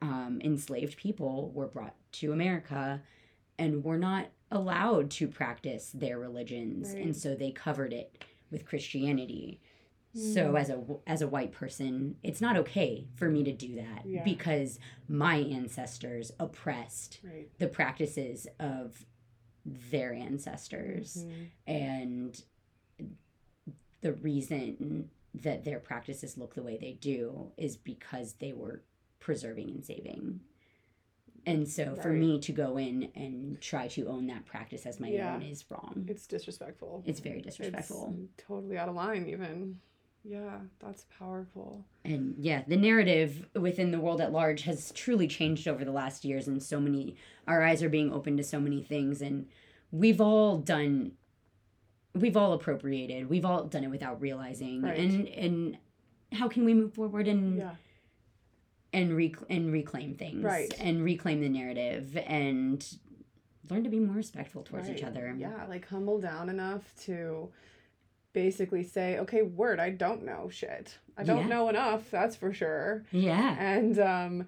um, enslaved people were brought to America and were not allowed to practice their religions, Right. and so they covered it with Christianity. So Mm. as a as a white person, it's not okay for me to do that Yeah. because my ancestors oppressed Right. the practices of their ancestors Mhm. and the reason that their practices look the way they do is because they were preserving and saving and so for me to go in and try to own that practice as my Yeah. own is wrong It's disrespectful. it's very disrespectful It's totally out of line, even. Yeah, that's powerful. And yeah, the narrative within the world at large has truly changed over the last years, and so many, our eyes are being opened to so many things, and we've all done, we've all appropriated, we've all done it without realizing, Right. and and how can we move forward and Yeah. and rec- and reclaim things, Right. and reclaim the narrative, and learn to be more respectful towards each other. Yeah, like humble down enough to basically say, okay, word, I don't know shit. I don't Yeah. know enough, that's for sure. yeah, And um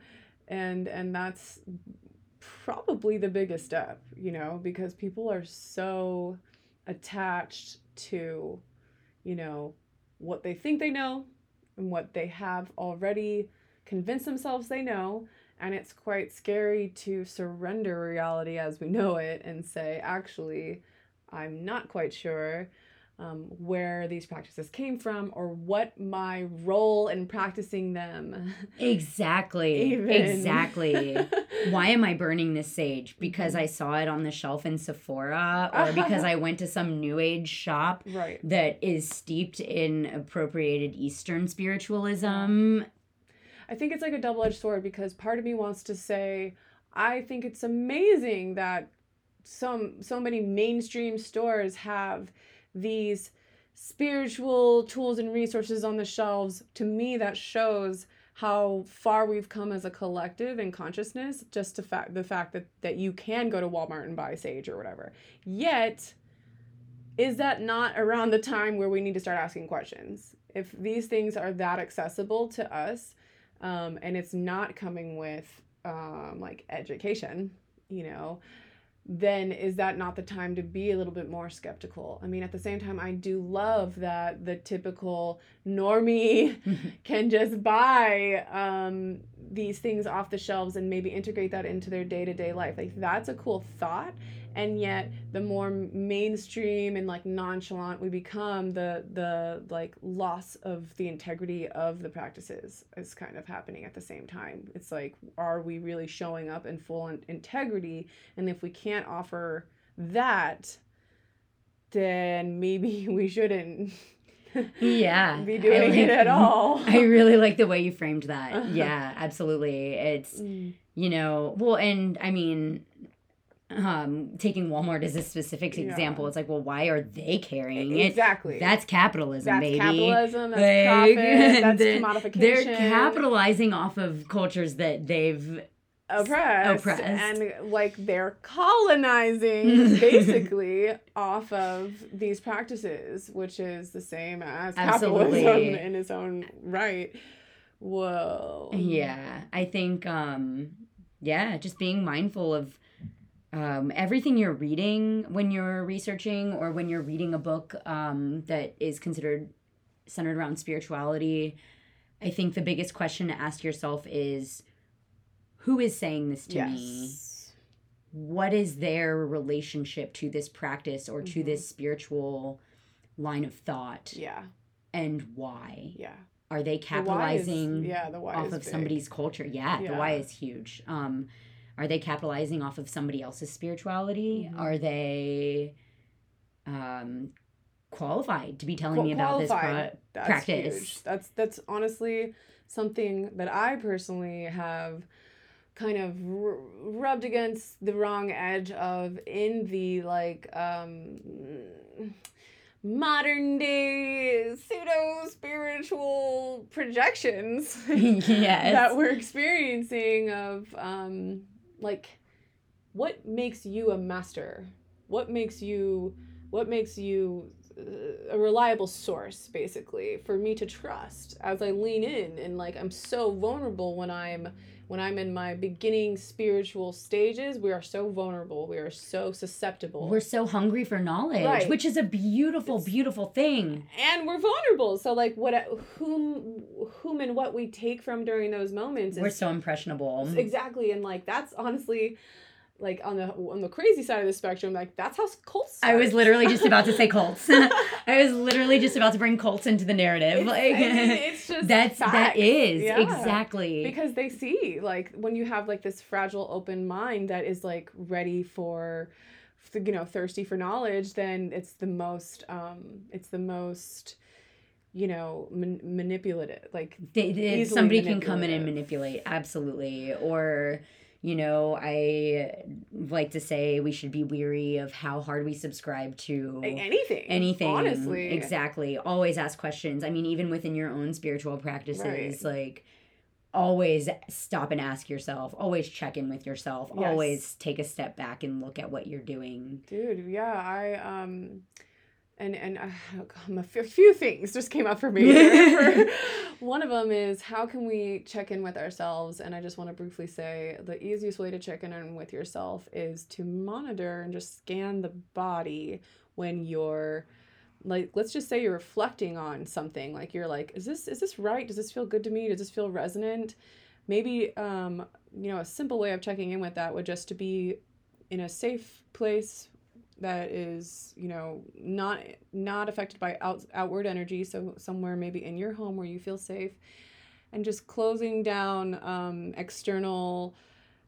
and and that's probably the biggest step, you know, because people are so attached to, you know, what they think they know and what they have already convinced themselves they know. And it's quite scary to surrender reality as we know it and say, actually, I'm not quite sure um, where these practices came from or what my role in practicing them. exactly, exactly. why am I burning this sage? Mm-hmm. Because I saw it on the shelf in Sephora or because I went to some new age shop Right. that is steeped in appropriated Eastern spiritualism. I think it's like a double edged sword because part of me wants to say, I think it's amazing that some so many mainstream stores have these spiritual tools and resources on the shelves. To me, that shows how far we've come as a collective in consciousness. Just to fact the fact that that you can go to Walmart and buy sage or whatever. Yet, is that not around the time where we need to start asking questions? If these things are that accessible to us, um, and it's not coming with um, like education, you know, then is that not the time to be a little bit more skeptical? I mean, at the same time, I do love that the typical normie can just buy um, these things off the shelves and maybe integrate that into their day to day life. Like, that's a cool thought. And yet, the more mainstream and like nonchalant we become, the the like loss of the integrity of the practices is kind of happening at the same time. It's like, are we really showing up in full in- integrity? And if we can't offer that, then maybe we shouldn't yeah. be doing it at all. I really like the way you framed that. Yeah, absolutely. It's, Mm, you know, well, and I mean, um, taking Walmart as a specific Yeah. example, it's like, well, why are they carrying it? exactly. That's capitalism, that's baby. capitalism. That's Like, profit. That's they're- commodification. They're capitalizing off of cultures that they've oppressed, oppressed. and like they're colonizing basically off of these practices, which is the same as Absolutely. capitalism in its own right. Whoa. Yeah, I think um yeah, just being mindful of um everything you're reading when you're researching or when you're reading a book um that is considered centered around spirituality. I think the biggest question to ask yourself is who is saying this to me? What is their relationship to this practice or to Mhm. this spiritual line of thought Yeah. and why? Yeah. Are they The is- capitalizing yeah, the off of big. somebody's culture. Yeah, the why is huge. Um, are they capitalizing off of somebody else's spirituality? Mhm. Are they um, qualified to be telling me about this pro- That's practice? huge. That's that's honestly something that I personally have kind of r- rubbed against the wrong edge of in the like um modern day pseudo spiritual projections Yes. that we're experiencing of um like what makes you a master? What makes you what makes you uh, a reliable source basically for me to trust? As i lean in and like i'm so vulnerable when i'm when i'm in my beginning spiritual stages we are so vulnerable we are so susceptible We're so hungry for knowledge, Right. which is a beautiful, It's- beautiful thing. and we're vulnerable so like what whom whom and what we take from during those moments is We're so impressionable. Exactly, and like that's honestly, like on the on the crazy side of the spectrum, like that's how cults. I was literally just about to say cults. I was literally just about to bring cults into the narrative. It's, like I mean, it's just that's that facts. is Yeah. exactly because they see like when you have like this fragile open mind that is like ready for you know thirsty for knowledge then it's the most um it's the most you know, man- manipulative. Like they, they- somebody can come in and manipulate absolutely or you know i like to say we should be weary of how hard we subscribe to anything. anything Honestly. exactly always ask questions i mean even within your own spiritual practices Right. like always stop and ask yourself always check in with yourself Yes. always take a step back and look at what you're doing Dude, yeah, I um and and uh, um, a few- few things just came up for me. One of them is how can we check in with ourselves? And I just want to briefly say the easiest way to check in with yourself is to monitor and just scan the body when you're like let's just say you're reflecting on something like you're like is this is this right does this feel good to me does this feel resonant maybe um you know a simple way of checking in with that would just to be in a safe place that is you know not not affected by out, outward energy so somewhere maybe in your home where you feel safe. And just closing down um, external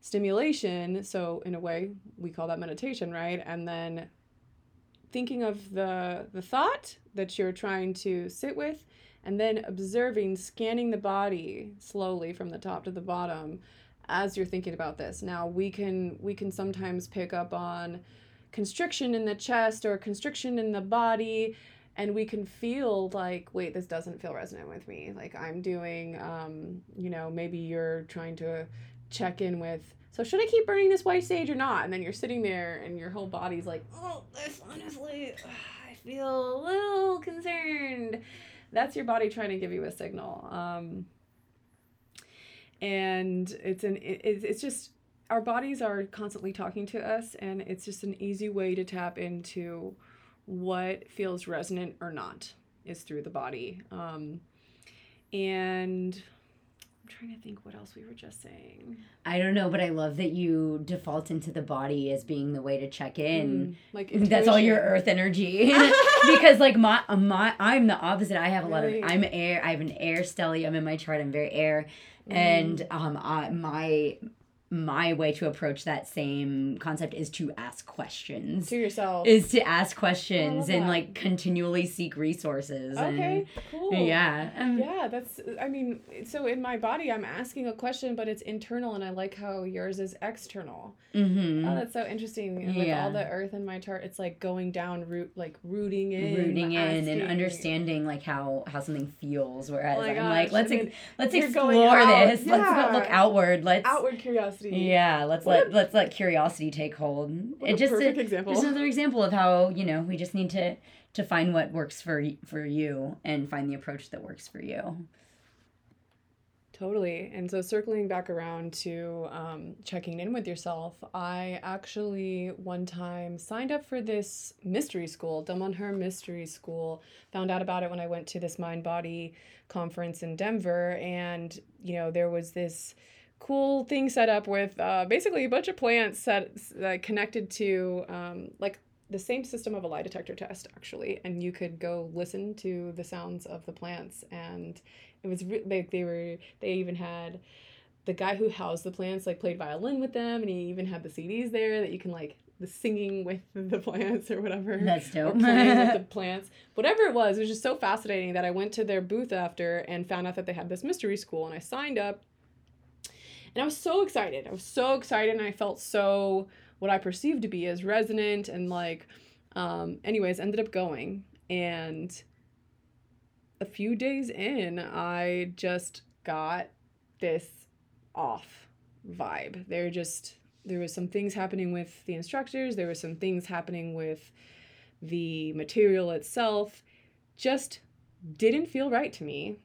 stimulation so in a way we call that meditation right? And then thinking of the the thought that you're trying to sit with and then observing scanning the body slowly from the top to the bottom as you're thinking about this. Now we can we can sometimes pick up on constriction in the chest or constriction in the body and we can feel like wait this doesn't feel resonant with me. Like i'm doing um, you know maybe you're trying to check in with so should i keep burning this white sage or not? And then you're sitting there and your whole body's like oh this honestly i feel a little concerned. That's your body trying to give you a signal. Um, and it's an it, it's it's just our bodies are constantly talking to us and it's just an easy way to tap into what feels resonant or not is through the body. Um, and i'm trying to think what else we were just saying. I don't know but i love that you default into the body as being the way to check in. Mm, like that's all your earth energy. Because like my my i'm the opposite. I have a lot of i'm air i have an air stellium in my chart. I'm very air. And um I, my my way to approach that same concept is to ask questions. To yourself. Is to ask questions and that. like continually seek resources okay cool. Yeah um, yeah that's i mean so in my body i'm asking a question but it's internal and i like how yours is external. Mhm. oh that's so interesting. And with Yeah. all the earth in my chart it's like going down root like rooting in rooting in and understanding like how how something feels whereas Oh i'm like let's ex- let's explore this. Let's go look outward. Let's outward curiosity yeah let's What let let's let curiosity take hold it just perfect it- example. just another example of how you know we just need to to find what works for for you and find the approach that works for you Totally. And so circling back around to um, checking in with yourself, I actually one time signed up for this mystery school, Damanhur Mystery School. Found out about it when I went to this mind body conference in Denver. And, you know, there was this cool thing set up with uh, basically a bunch of plants set, uh, connected to um, like the same system of a lie detector test, actually. And you could go listen to the sounds of the plants and it was re- like they were they even had the guy who housed the plants like played violin with them and he even had the CDs there that you can like the singing with the plants or whatever that's or dope playing with the plants whatever it was it was just so fascinating that I went to their booth after and found out that they had this mystery school and I signed up and I was so excited I was so excited and I felt so what I perceived to be as resonant and like um anyways ended up going and a few days in, I just got this off vibe. There just there was some things happening with the instructors, there was some things happening with the material itself. Just didn't feel right to me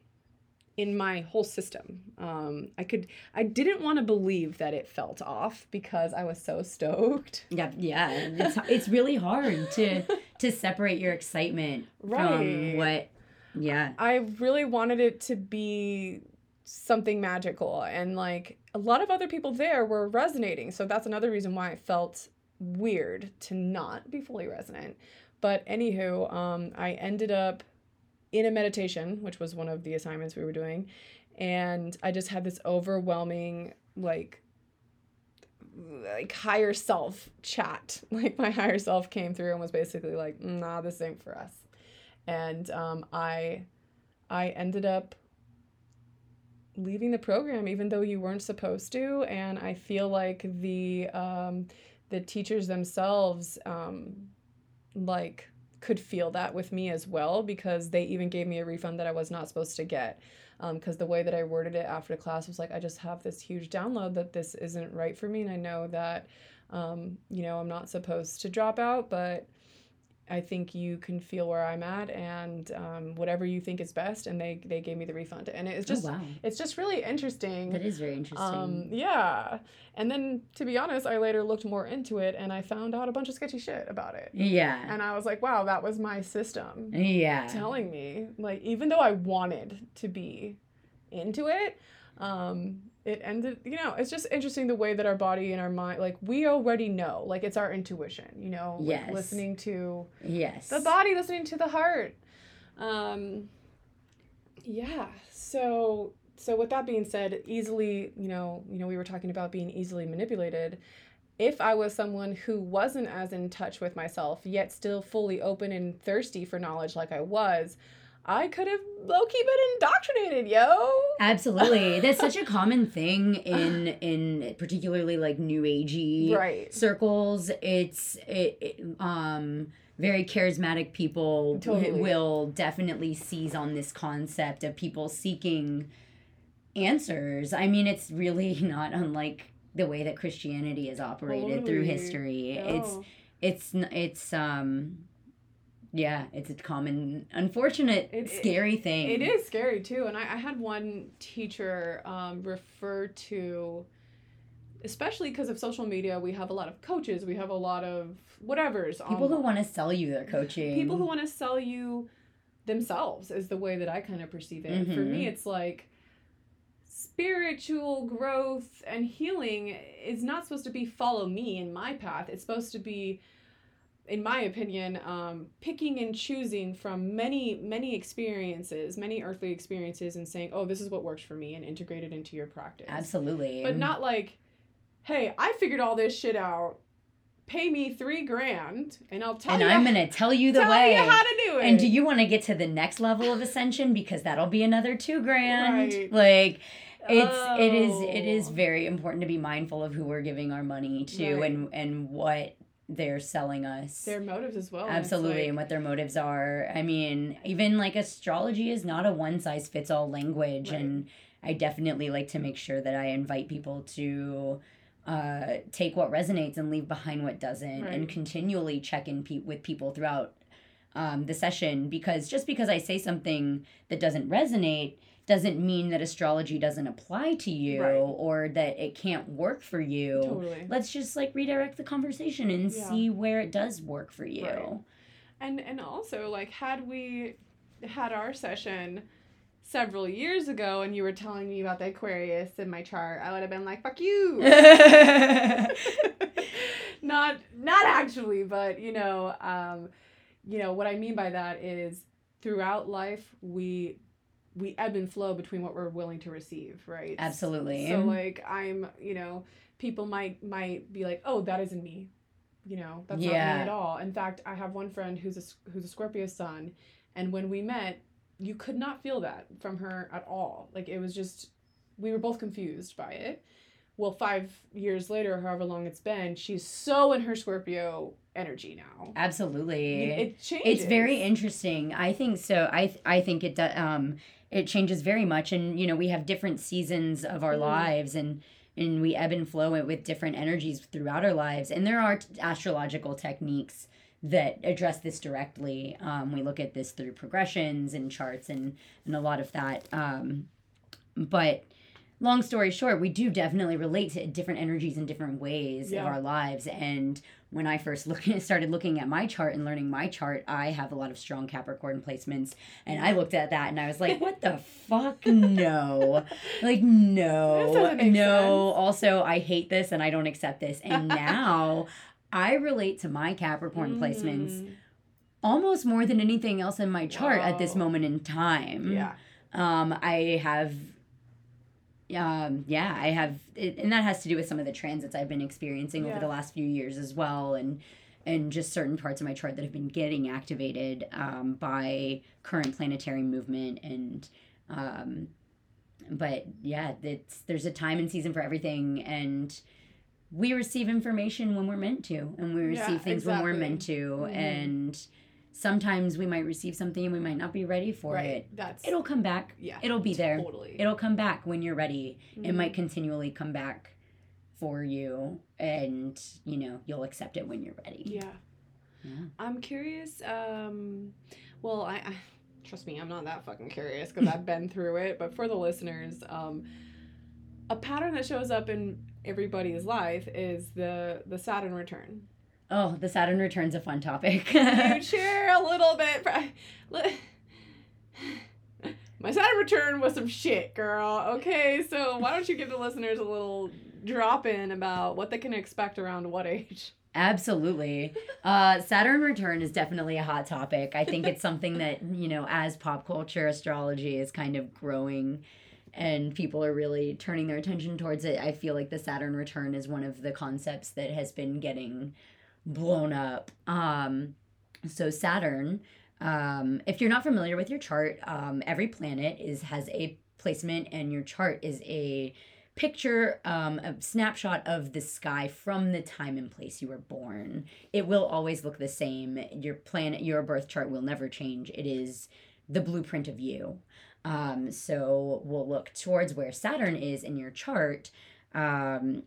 in my whole system. Um, I could I didn't want to believe that it felt off because I was so stoked. yeah yeah it's it's really hard to to separate your excitement Right. from what yeah I really wanted it to be something magical and like a lot of other people there were resonating. So that's another reason why it felt weird to not be fully resonant. But anywho, um, I ended up in a meditation, which was one of the assignments we were doing, and I just had this overwhelming like like higher self chat. Like my higher self came through and was basically like, nah, this ain't for us. And um, I I ended up leaving the program even though you weren't supposed to and I feel like the um the teachers themselves um like could feel that with me as well because they even gave me a refund that I was not supposed to get. Because um, the way that I worded it after class was like I just have this huge download that this isn't right for me and I know that um, you know I'm not supposed to drop out but I think you can feel where I'm at and um, whatever you think is best. And they, they gave me the refund. And it's just, oh, wow. it's just really interesting. That is very interesting. Um, yeah. And then to be honest, I later looked more into it and I found out a bunch of sketchy shit about it. Yeah. And I was like, wow, that was my system. Yeah. Telling me, like, even though I wanted to be into it, um, it ended you know it's just interesting the way that our body and our mind like we already know like it's our intuition you know like yes. listening to yes. the body listening to the heart. Um yeah so so with that being said easily you know you know we were talking about being easily manipulated. If I was someone who wasn't as in touch with myself, yet still fully open and thirsty for knowledge like I was, I could have low key been indoctrinated, yo. Absolutely, that's such a common thing in in particularly like new agey right. circles. It's it, it um very charismatic people totally. will definitely seize on this concept of people seeking answers. I mean, it's really not unlike the way that Christianity has operated totally. through history. It's it's it's um yeah, it's a common, unfortunate, It- scary thing. It is scary too. And I, I had one teacher um, refer to, especially because of social media, we have a lot of coaches, we have a lot of whatever's. People who want to sell you their coaching. People who want to sell you themselves is the way that I kind of perceive it. For me, Mhm. it's like spiritual growth and healing is not supposed to be follow me in my path. It's supposed to be in my opinion, um, picking and choosing from many, many experiences, many earthly experiences, and saying, oh, this is what works for me, and integrate it into your practice. Absolutely. But not like, hey, I figured all this shit out. Pay me three grand, and I'll tell and you. I'm gonna tell you the tell way. you how to do it. and do you want to get to the next level of ascension because that'll be another two grand? Right. Like it's it is it is Oh. very important to be mindful of who we're giving our money to Right. and and what they're selling us. Their motives as well. Absolutely, like- and what their motives are. I mean, even like astrology is not a one size fits all language, Right. and I definitely like to make sure that I invite people to uh, take what resonates and leave behind what doesn't, and continually check in pe- with people throughout um, the session. Because just because I say something that doesn't resonate doesn't mean that astrology doesn't apply to you Right. or that it can't work for you Totally. let's just like redirect the conversation and Yeah. see where it does work for you. Right. And and also like had we had our session several years ago and you were telling me about the Aquarius in my chart, I would have been like, fuck you. not not actually, but you know, um, you know, what I mean by that is throughout life we we ebb and flow between what we're willing to receive, right? Absolutely. So like I'm, you know, people might might be like, "Oh, that isn't me." You know, that's not me at all. In fact, I have one friend who's a who's a Scorpio sun, and when we met, you could not feel that from her at all. Like it was just we were both confused by it. Well, 5 years later, however long it's been, she's so in her Scorpio energy now. Absolutely. It, it changes. it's very interesting. I think so. I I think it do- um it changes very much and you know, we have different seasons of our Mhm. lives and and we ebb and flow it with different energies throughout our lives and there are t- astrological techniques that address this directly. Um, we look at this through progressions and charts and and a lot of that. Um, but long story short, we do definitely relate to different energies in different ways Yeah. of our lives. And when I first look, started looking at my chart and learning my chart, I have a lot of strong Capricorn placements. And I looked at that and I was like, what the fuck? No. Like, no. No. sense. Also, I hate this and I don't accept this. And now I relate to my Capricorn placements Mm, almost more than anything else in my chart at this moment in time. Yeah. Um, I have, um, yeah, I have, it, and that has to do with some of the transits I've been experiencing Yeah. over the last few years as well, and and just certain parts of my chart that have been getting activated um, by current planetary movement and um, but yeah it's there's a time and season for everything and we receive information when we're meant to and we receive Yeah, things when we're meant to Mhm. and sometimes we might receive something and we might not be ready for right. it That's it'll come back yeah. it'll be there Totally. it'll come back when you're ready it might Mhm. continually come back for you and you know you'll accept it when you're ready Yeah. Yeah. I'm curious. Um, well, I, I trust me, I'm not that fucking curious because I've been through it. But for the listeners, um, a pattern that shows up in everybody's life is the the Saturn return. Oh the saturn return's a fun topic you a little bit? My Saturn return was some shit, girl. Okay, so why don't you give the listeners a little drop in about what they can expect around what age? Absolutely. Uh, Saturn return is definitely a hot topic. I think it's something that, you know, as pop culture astrology is kind of growing and people are really turning their attention towards it, I feel like the Saturn return is one of the concepts that has been getting blown up. Um, so, Saturn, um, if you're not familiar with your chart, um, every planet is has a placement, and your chart is a picture um, a snapshot of the sky from the time and place you were born. It will always look the same. Your planet your birth chart will never change. It is the blueprint of you. Um, so we'll look towards where saturn is in your chart. Um,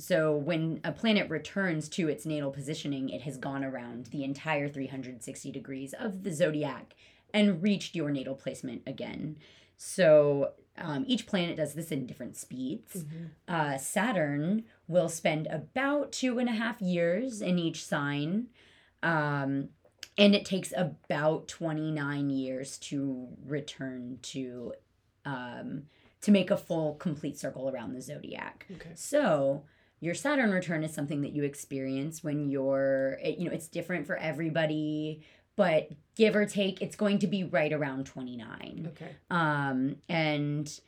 so when a planet returns to its natal positioning it has gone around the entire 360 degrees of the zodiac and reached your natal placement again so um, each planet does this in different speeds. Uh, Saturn will spend about two and a half years in each sign. Um, and it takes about 29 years to return to um, to make a full complete circle around the zodiac Okay. so your saturn return is something that you experience when you're you know it's different for everybody but give or take it's going to be right around 29 Okay. um and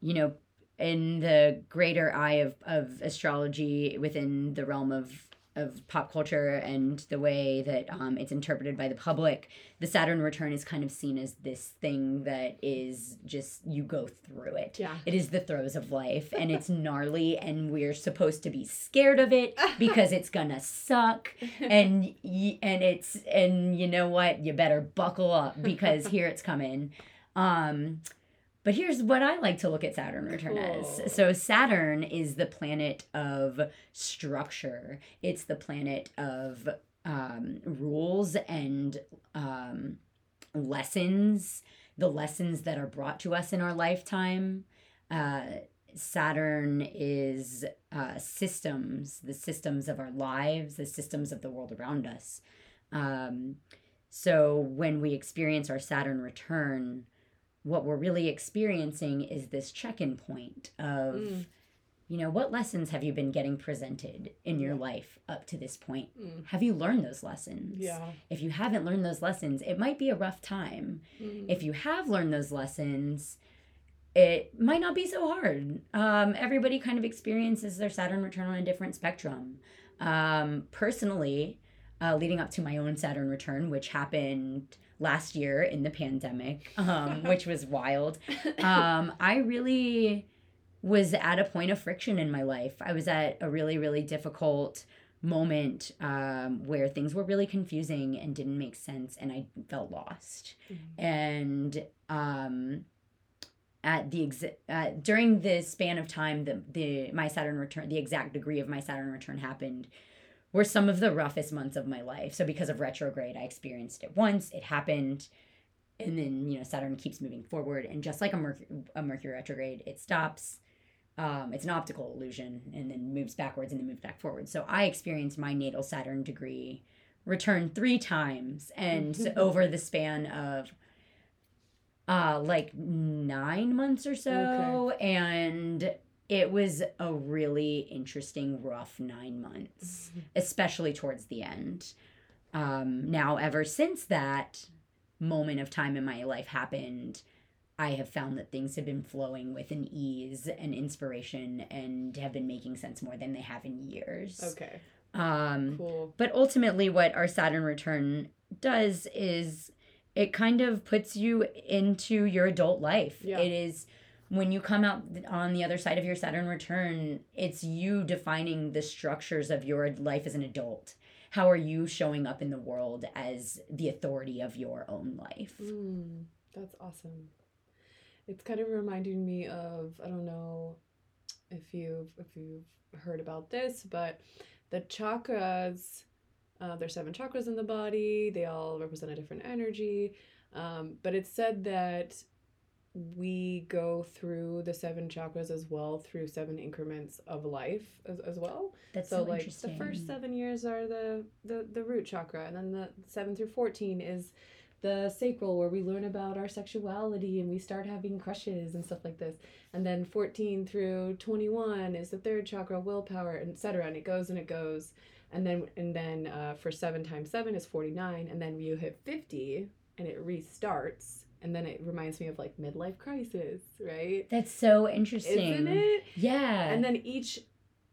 you know in the greater eye of, of astrology within the realm of of pop culture and the way that um, it's interpreted by the public the saturn return is kind of seen as this thing that is just you go through it. Yeah. it is the throes of life and it's gnarly and we're supposed to be scared of it because it's gonna suck. And y- and it's and you know what? You better buckle up because here it's coming. Um but here's what I like to look at Saturn return Cool. as. So Saturn is the planet of structure. It's the planet of um, rules and um, lessons, the lessons that are brought to us in our lifetime. Uh, Saturn is uh, systems, the systems of our lives, the systems of the world around us. Um, so when we experience our Saturn return, what we're really experiencing is this check in point of, Mm. you know, what lessons have you been getting presented in your life up to this point? Mm. Have you learned those lessons? Yeah. If you haven't learned those lessons, it might be a rough time Mm. if you have learned those lessons it might not be so hard um, everybody kind of experiences their saturn return on a different spectrum um, personally uh, leading up to my own saturn return which happened last year in the pandemic um, which was wild. Um, i really was at a point of friction in my life. I was at a really really difficult moment um, where things were really confusing and didn't make sense and i felt lost. Mhm. and um at the exa- uh, during the span of time the the my Saturn return the exact degree of my Saturn return happened were some of the roughest months of my life. So because of retrograde, I experienced it once. It happened, and then you know Saturn keeps moving forward, and just like a Mercury, a Mercury retrograde, it stops. Um, it's an optical illusion, and then moves backwards and then moves back forward. So I experienced my natal Saturn degree return three times, and over the span of uh like nine months or so and it was a really interesting rough nine months especially towards the end um now ever since that moment of time in my life happened i have found that things have been flowing with an ease and inspiration and have been making sense more than they have in years Okay. Um, Cool. but ultimately, what our Saturn return does is it kind of puts you into your adult life. Yeah. It is when you come out on the other side of your Saturn return, it's you defining the structures of your life as an adult. How are you showing up in the world as the authority of your own life? Mm, that's awesome. It's kind of reminding me of I don't know if you've if you've heard about this, but the chakras. Uh, there's seven chakras in the body. They all represent a different energy. Um, but it's said that we go through the seven chakras as well through seven increments of life as, as well. That's so, so, like the first seven years are the, the the root chakra and then the seven through 14 is the sacral where we learn about our sexuality and we start having crushes and stuff like this. And then 14 through 21 is the third chakra willpower etc and it goes and it goes. And then and then uh, for 7 times 7 is 49 and then you hit 50 and it restarts and then it reminds me of like midlife crisis right That's so interesting. isn't it Yeah. and then each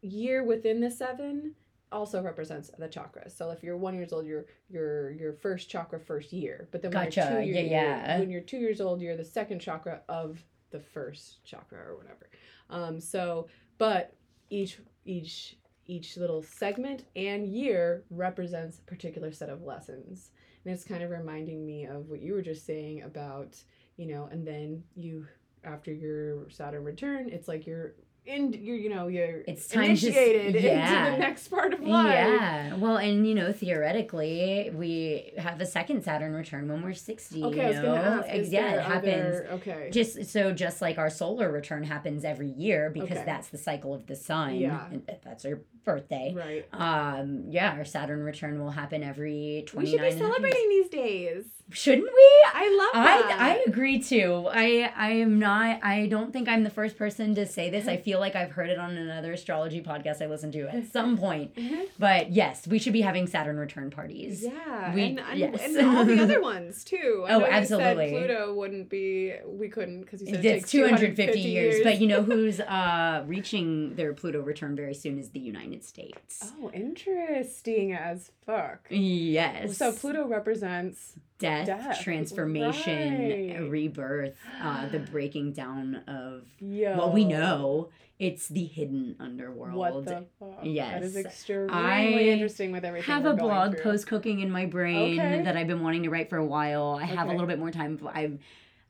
year within the seven also represents the chakras. So if you're one years old, you're your your first chakra first year. But then when Gotcha. you're two Yeah, yeah. when you're two years old, you're the second chakra of the first chakra or whatever. Um, so but each each each little segment and year represents a particular set of lessons. And it's kind of reminding me of what you were just saying about, you know, and then you after your Saturn return, it's like you're in you're you know you're It's time to initiated yeah. into the next part of life. Yeah. Well, and you know, theoretically, we have a second Saturn return when we're 60. Okay, you I was gonna ask. Is yeah, it happens. other- okay. Just so, just like our solar return happens every year because Okay. that's the cycle of the sun. Yeah. and That's our birthday. right. Um, yeah, our Saturn return will happen every 29 We should be and a half years. celebrating these days. Shouldn't we? I love that. I, I agree too. I I am not I don't think I'm the first person to say this. I feel like I've heard it on another astrology podcast I listened to at some point. Mhm. But yes, we should be having Saturn return parties. Yeah, We- and, yes. and all the other ones too. I Oh, absolutely. Said Pluto wouldn't be. We couldn't because you said It's takes 250 years, years. but you know who's uh reaching their Pluto return very soon is the United States. Oh, interesting as fuck. Yes. So Pluto represents death, death, transformation, right. rebirth, uh the breaking down of yo. what we know. It's the hidden underworld. What the fuck? Yes. is extremely I interesting with everything. have we're a blog through. post cooking in my brain Okay. that I've been wanting to write for a while. I have a little bit more time. but I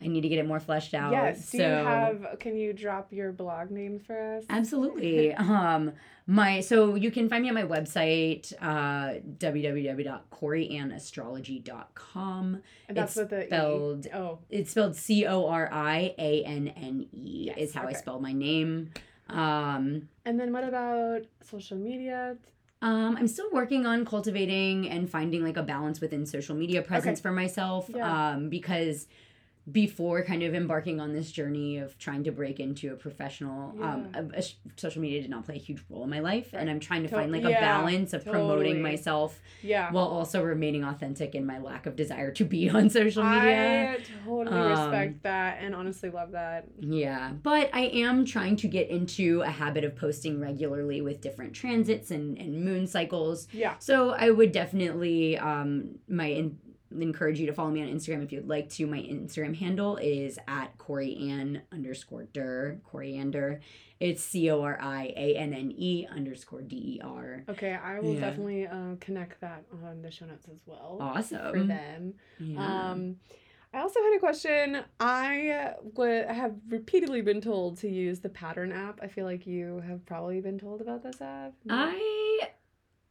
I need to get it more fleshed out. Yes. So Do you have? Can you drop your blog name for us? absolutely. um my so you can find me on my website uh www.corianneastrology.com. And that's it's with the spelled- E. Oh, It's spelled C O R I A N N E is how I spell my name. Um and then what about social media? Um, I'm still working on cultivating and finding like a balance within social media presence for myself. Yeah. Um, because before kind of embarking on this journey of trying to break into a professional, um, a, a social media did not play a huge role in my life, and I'm trying to To- find like a balance of promoting myself Yeah. while also remaining authentic in my lack of desire to be on social media. I totally Um, respect that and honestly love that. Yeah, but I am trying to get into a habit of posting regularly with different transits and, and moon cycles. Yeah. So I would definitely um my in, encourage you to follow me on Instagram if you'd like to. My Instagram handle is at Corey Ann underscore Der Coriander. It's C O R I A N N E underscore D E R. Okay, I will Yeah. definitely uh, connect that on the show notes as well Awesome. for them. Yeah. Um, I also had a question. I would have repeatedly been told to use the Pattern app. I feel like you have probably been told about this app. No? I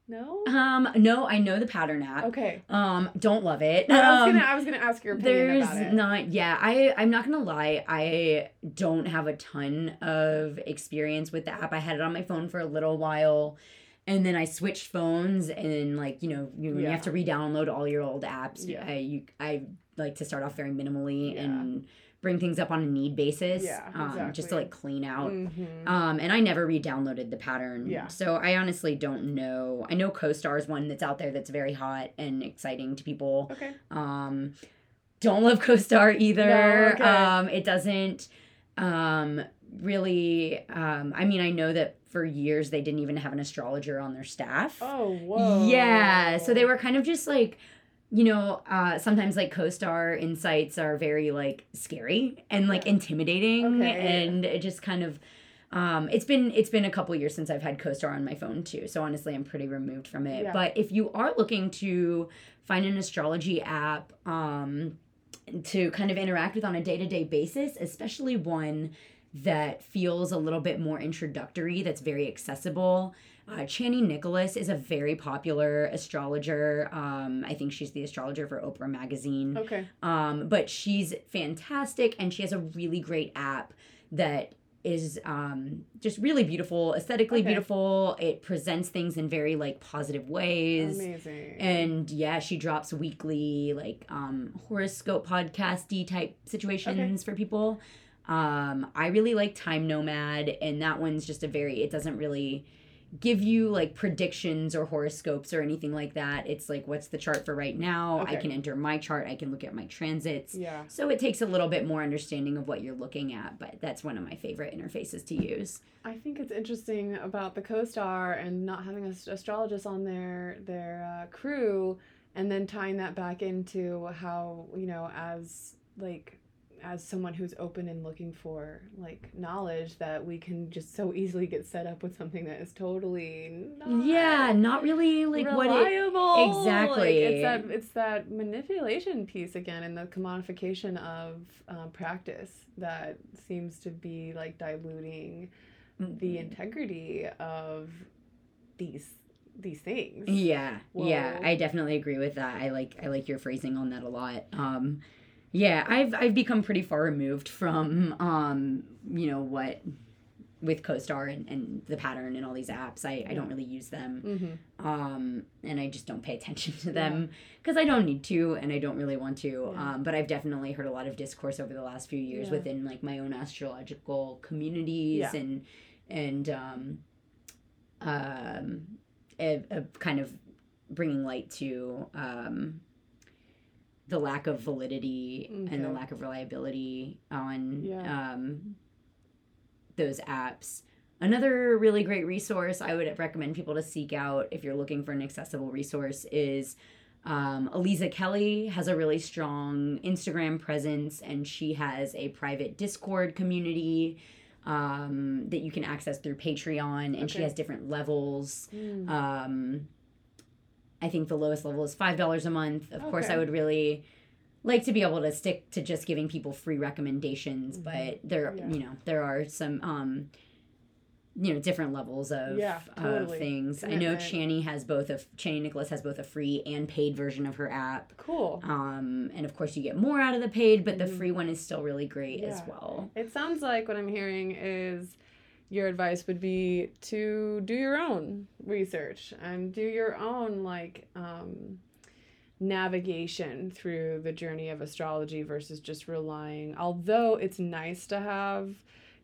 no. um no, I know the pattern app. Okay. Um, don't love it. I was Um, gonna. I was gonna ask your opinion There's about it. not, yeah. I I'm not gonna lie. I don't have a ton of experience with the app. I had it on my phone for a little while, and then I switched phones. And like you know, you, when you have to re-download all your old apps. Yeah. I you I like to start off very minimally Yeah. and bring things up on a need basis. Yeah, um, just to like clean out. Mhm. Um, and I never re-downloaded the pattern. Yeah. So I honestly don't know. I know CoStar is one that's out there that's very hot and exciting to people. Okay. Um, don't love CoStar either. No, okay. Um, it doesn't um really um I mean I know that for years they didn't even have an astrologer on their staff. Oh, whoa. Yeah, so they were kind of just like you know, uh, sometimes like co-star insights are very like scary and like intimidating, Okay. and it just kind of. Um, it's been it's been a couple years since I've had co-star on my phone too, so honestly, I'm pretty removed from it. Yeah. But if you are looking to find an astrology app um, to kind of interact with on a day-to-day basis, especially one that feels a little bit more introductory, that's very accessible. Uh, Chani Nicholas is a very popular astrologer. Um, I think she's the astrologer for Oprah Magazine. Okay. Um, but she's fantastic and she has a really great app that is um, just really beautiful, aesthetically Okay. beautiful. It presents things in very like positive ways. Amazing. And yeah, she drops weekly like um horoscope podcasty type situations for people. Um I really like Time Nomad and that one's just a very it doesn't really give you like predictions or horoscopes or anything like that. It's like what's the chart for right now? I can enter my chart, I can look at my transits. yeah. So it takes a little bit more understanding of what you're looking at, but that's one of my favorite interfaces to use. I think it's interesting about the co-star and not having an astrologist on their their uh, crew, and then tying that back into how you know as like as someone who's open and looking for like knowledge that we can just so easily get set up with something that is totally not yeah, not really like what it reliable. Exactly. Like, it's that it's that manipulation piece again, and the commodification of um, practice that seems to be like diluting the integrity of these these things. Yeah, yeah, I definitely agree with that. I like I like your phrasing on that a lot. Um, yeah, I've I've become pretty far removed from um, you know what with CoStar and, and the pattern and all these apps. I, I don't really use them. Mm-hmm. Um, and I just don't pay attention to them because I don't need to and I don't really want to. Yeah. Um, but I've definitely heard a lot of discourse over the last few years Yeah. within like my own astrological communities Yeah. and and um, um, a, a kind of bringing light to um, the lack of validity and the lack of reliability on Yeah. um, those apps. Another really great resource I would recommend people to seek out if you're looking for an accessible resource is um, Eliza Kelly has a really strong Instagram presence and she has a private Discord community um, that you can access through Patreon and she has different levels. Mm. Um, I think the lowest level is five dollars a month. Of course, I would really like to be able to stick to just giving people free recommendations, Mhm. but there, Yeah. you know, there are some, um, you know, different levels of Yeah, of totally. things. I know. Chani has both a Chani Nicholas has both a free and paid version of her app. Cool. Um, and of course, you get more out of the paid, but the Mhm. free one is still really great as well. It sounds like what I'm hearing is your advice would be to do your own research and do your own like um, navigation through the journey of astrology versus just relying. Although it's nice to have,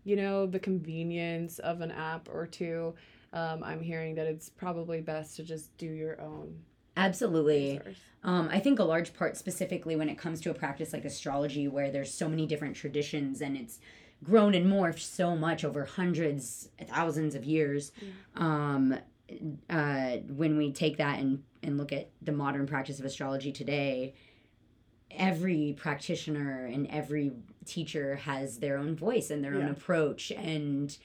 you know, the convenience of an app or two. Um, I'm hearing that it's probably best to just do your own Absolutely. Um, I think a large part, specifically when it comes to a practice like astrology, where there's so many different traditions and it's grown and morphed so much over hundreds, thousands of years. Um, uh, when we take that and, and look at the modern practice of astrology today, every practitioner and every teacher has their own voice and their own approach. And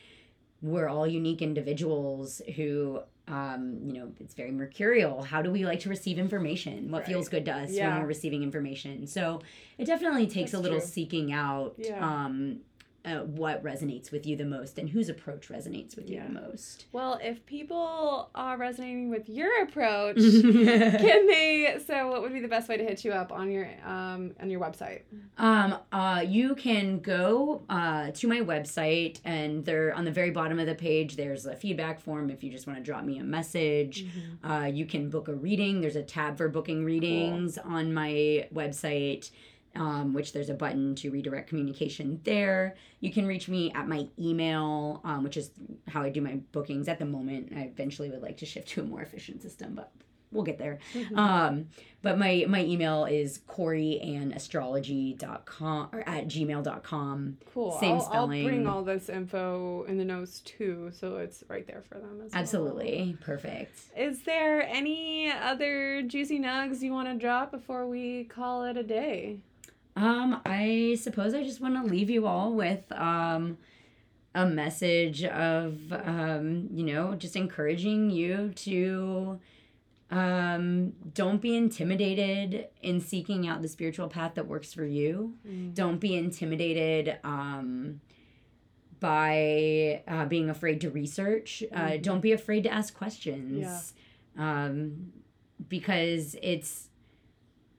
we're all unique individuals who um, you know, it's very mercurial. How do we like to receive information? What Right. feels good to us Yeah. when we're receiving information? So it definitely takes That's a little true. seeking out Yeah. um, uh, what resonates with you the most and whose approach resonates with Yeah. you the most. Well, if people are resonating with your approach, can they so what would be the best way to hit you up on your um on your website Um, uh, you can go uh, to my website, and there on the very bottom of the page, there's a feedback form if you just want to drop me a message. Uh, you can book a reading. There's a tab for booking readings on my website, um, which there's a button to redirect communication there. You can reach me at my email, um, which is how I do my bookings at the moment. I eventually would like to shift to a more efficient system, but we'll get there. Mhm. Um, but my my email is corianneastrology.com or at gmail.com. cool. same I'll, I'll spelling. bring all this info in the notes too, so it's right there for them as well. Absolutely. Perfect. Is there any other juicy nugs you want to drop before we call it a day? Um, I suppose I just want to leave you all with um a message of um, you know, just encouraging you to um don't be intimidated in seeking out the spiritual path that works for you. Don't be intimidated um by uh, being afraid to research. Uh, Mhm. don't be afraid to ask questions. Um, because it's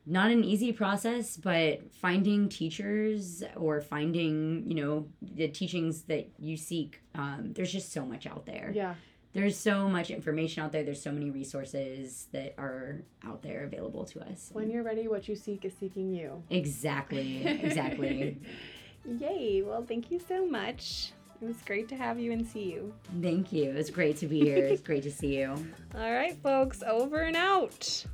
not an easy process, but finding teachers or finding, you know, the teachings that you seek, um, there's just so much out there. Yeah. There's so much information out there. There's so many resources that are out there available to us. When you're ready, what you seek is seeking you. Exactly. Exactly. Yay. Well, thank you so much. It was great to have you and see you. Thank you. It's great to be here. It's great to see you. All right, folks, over and out.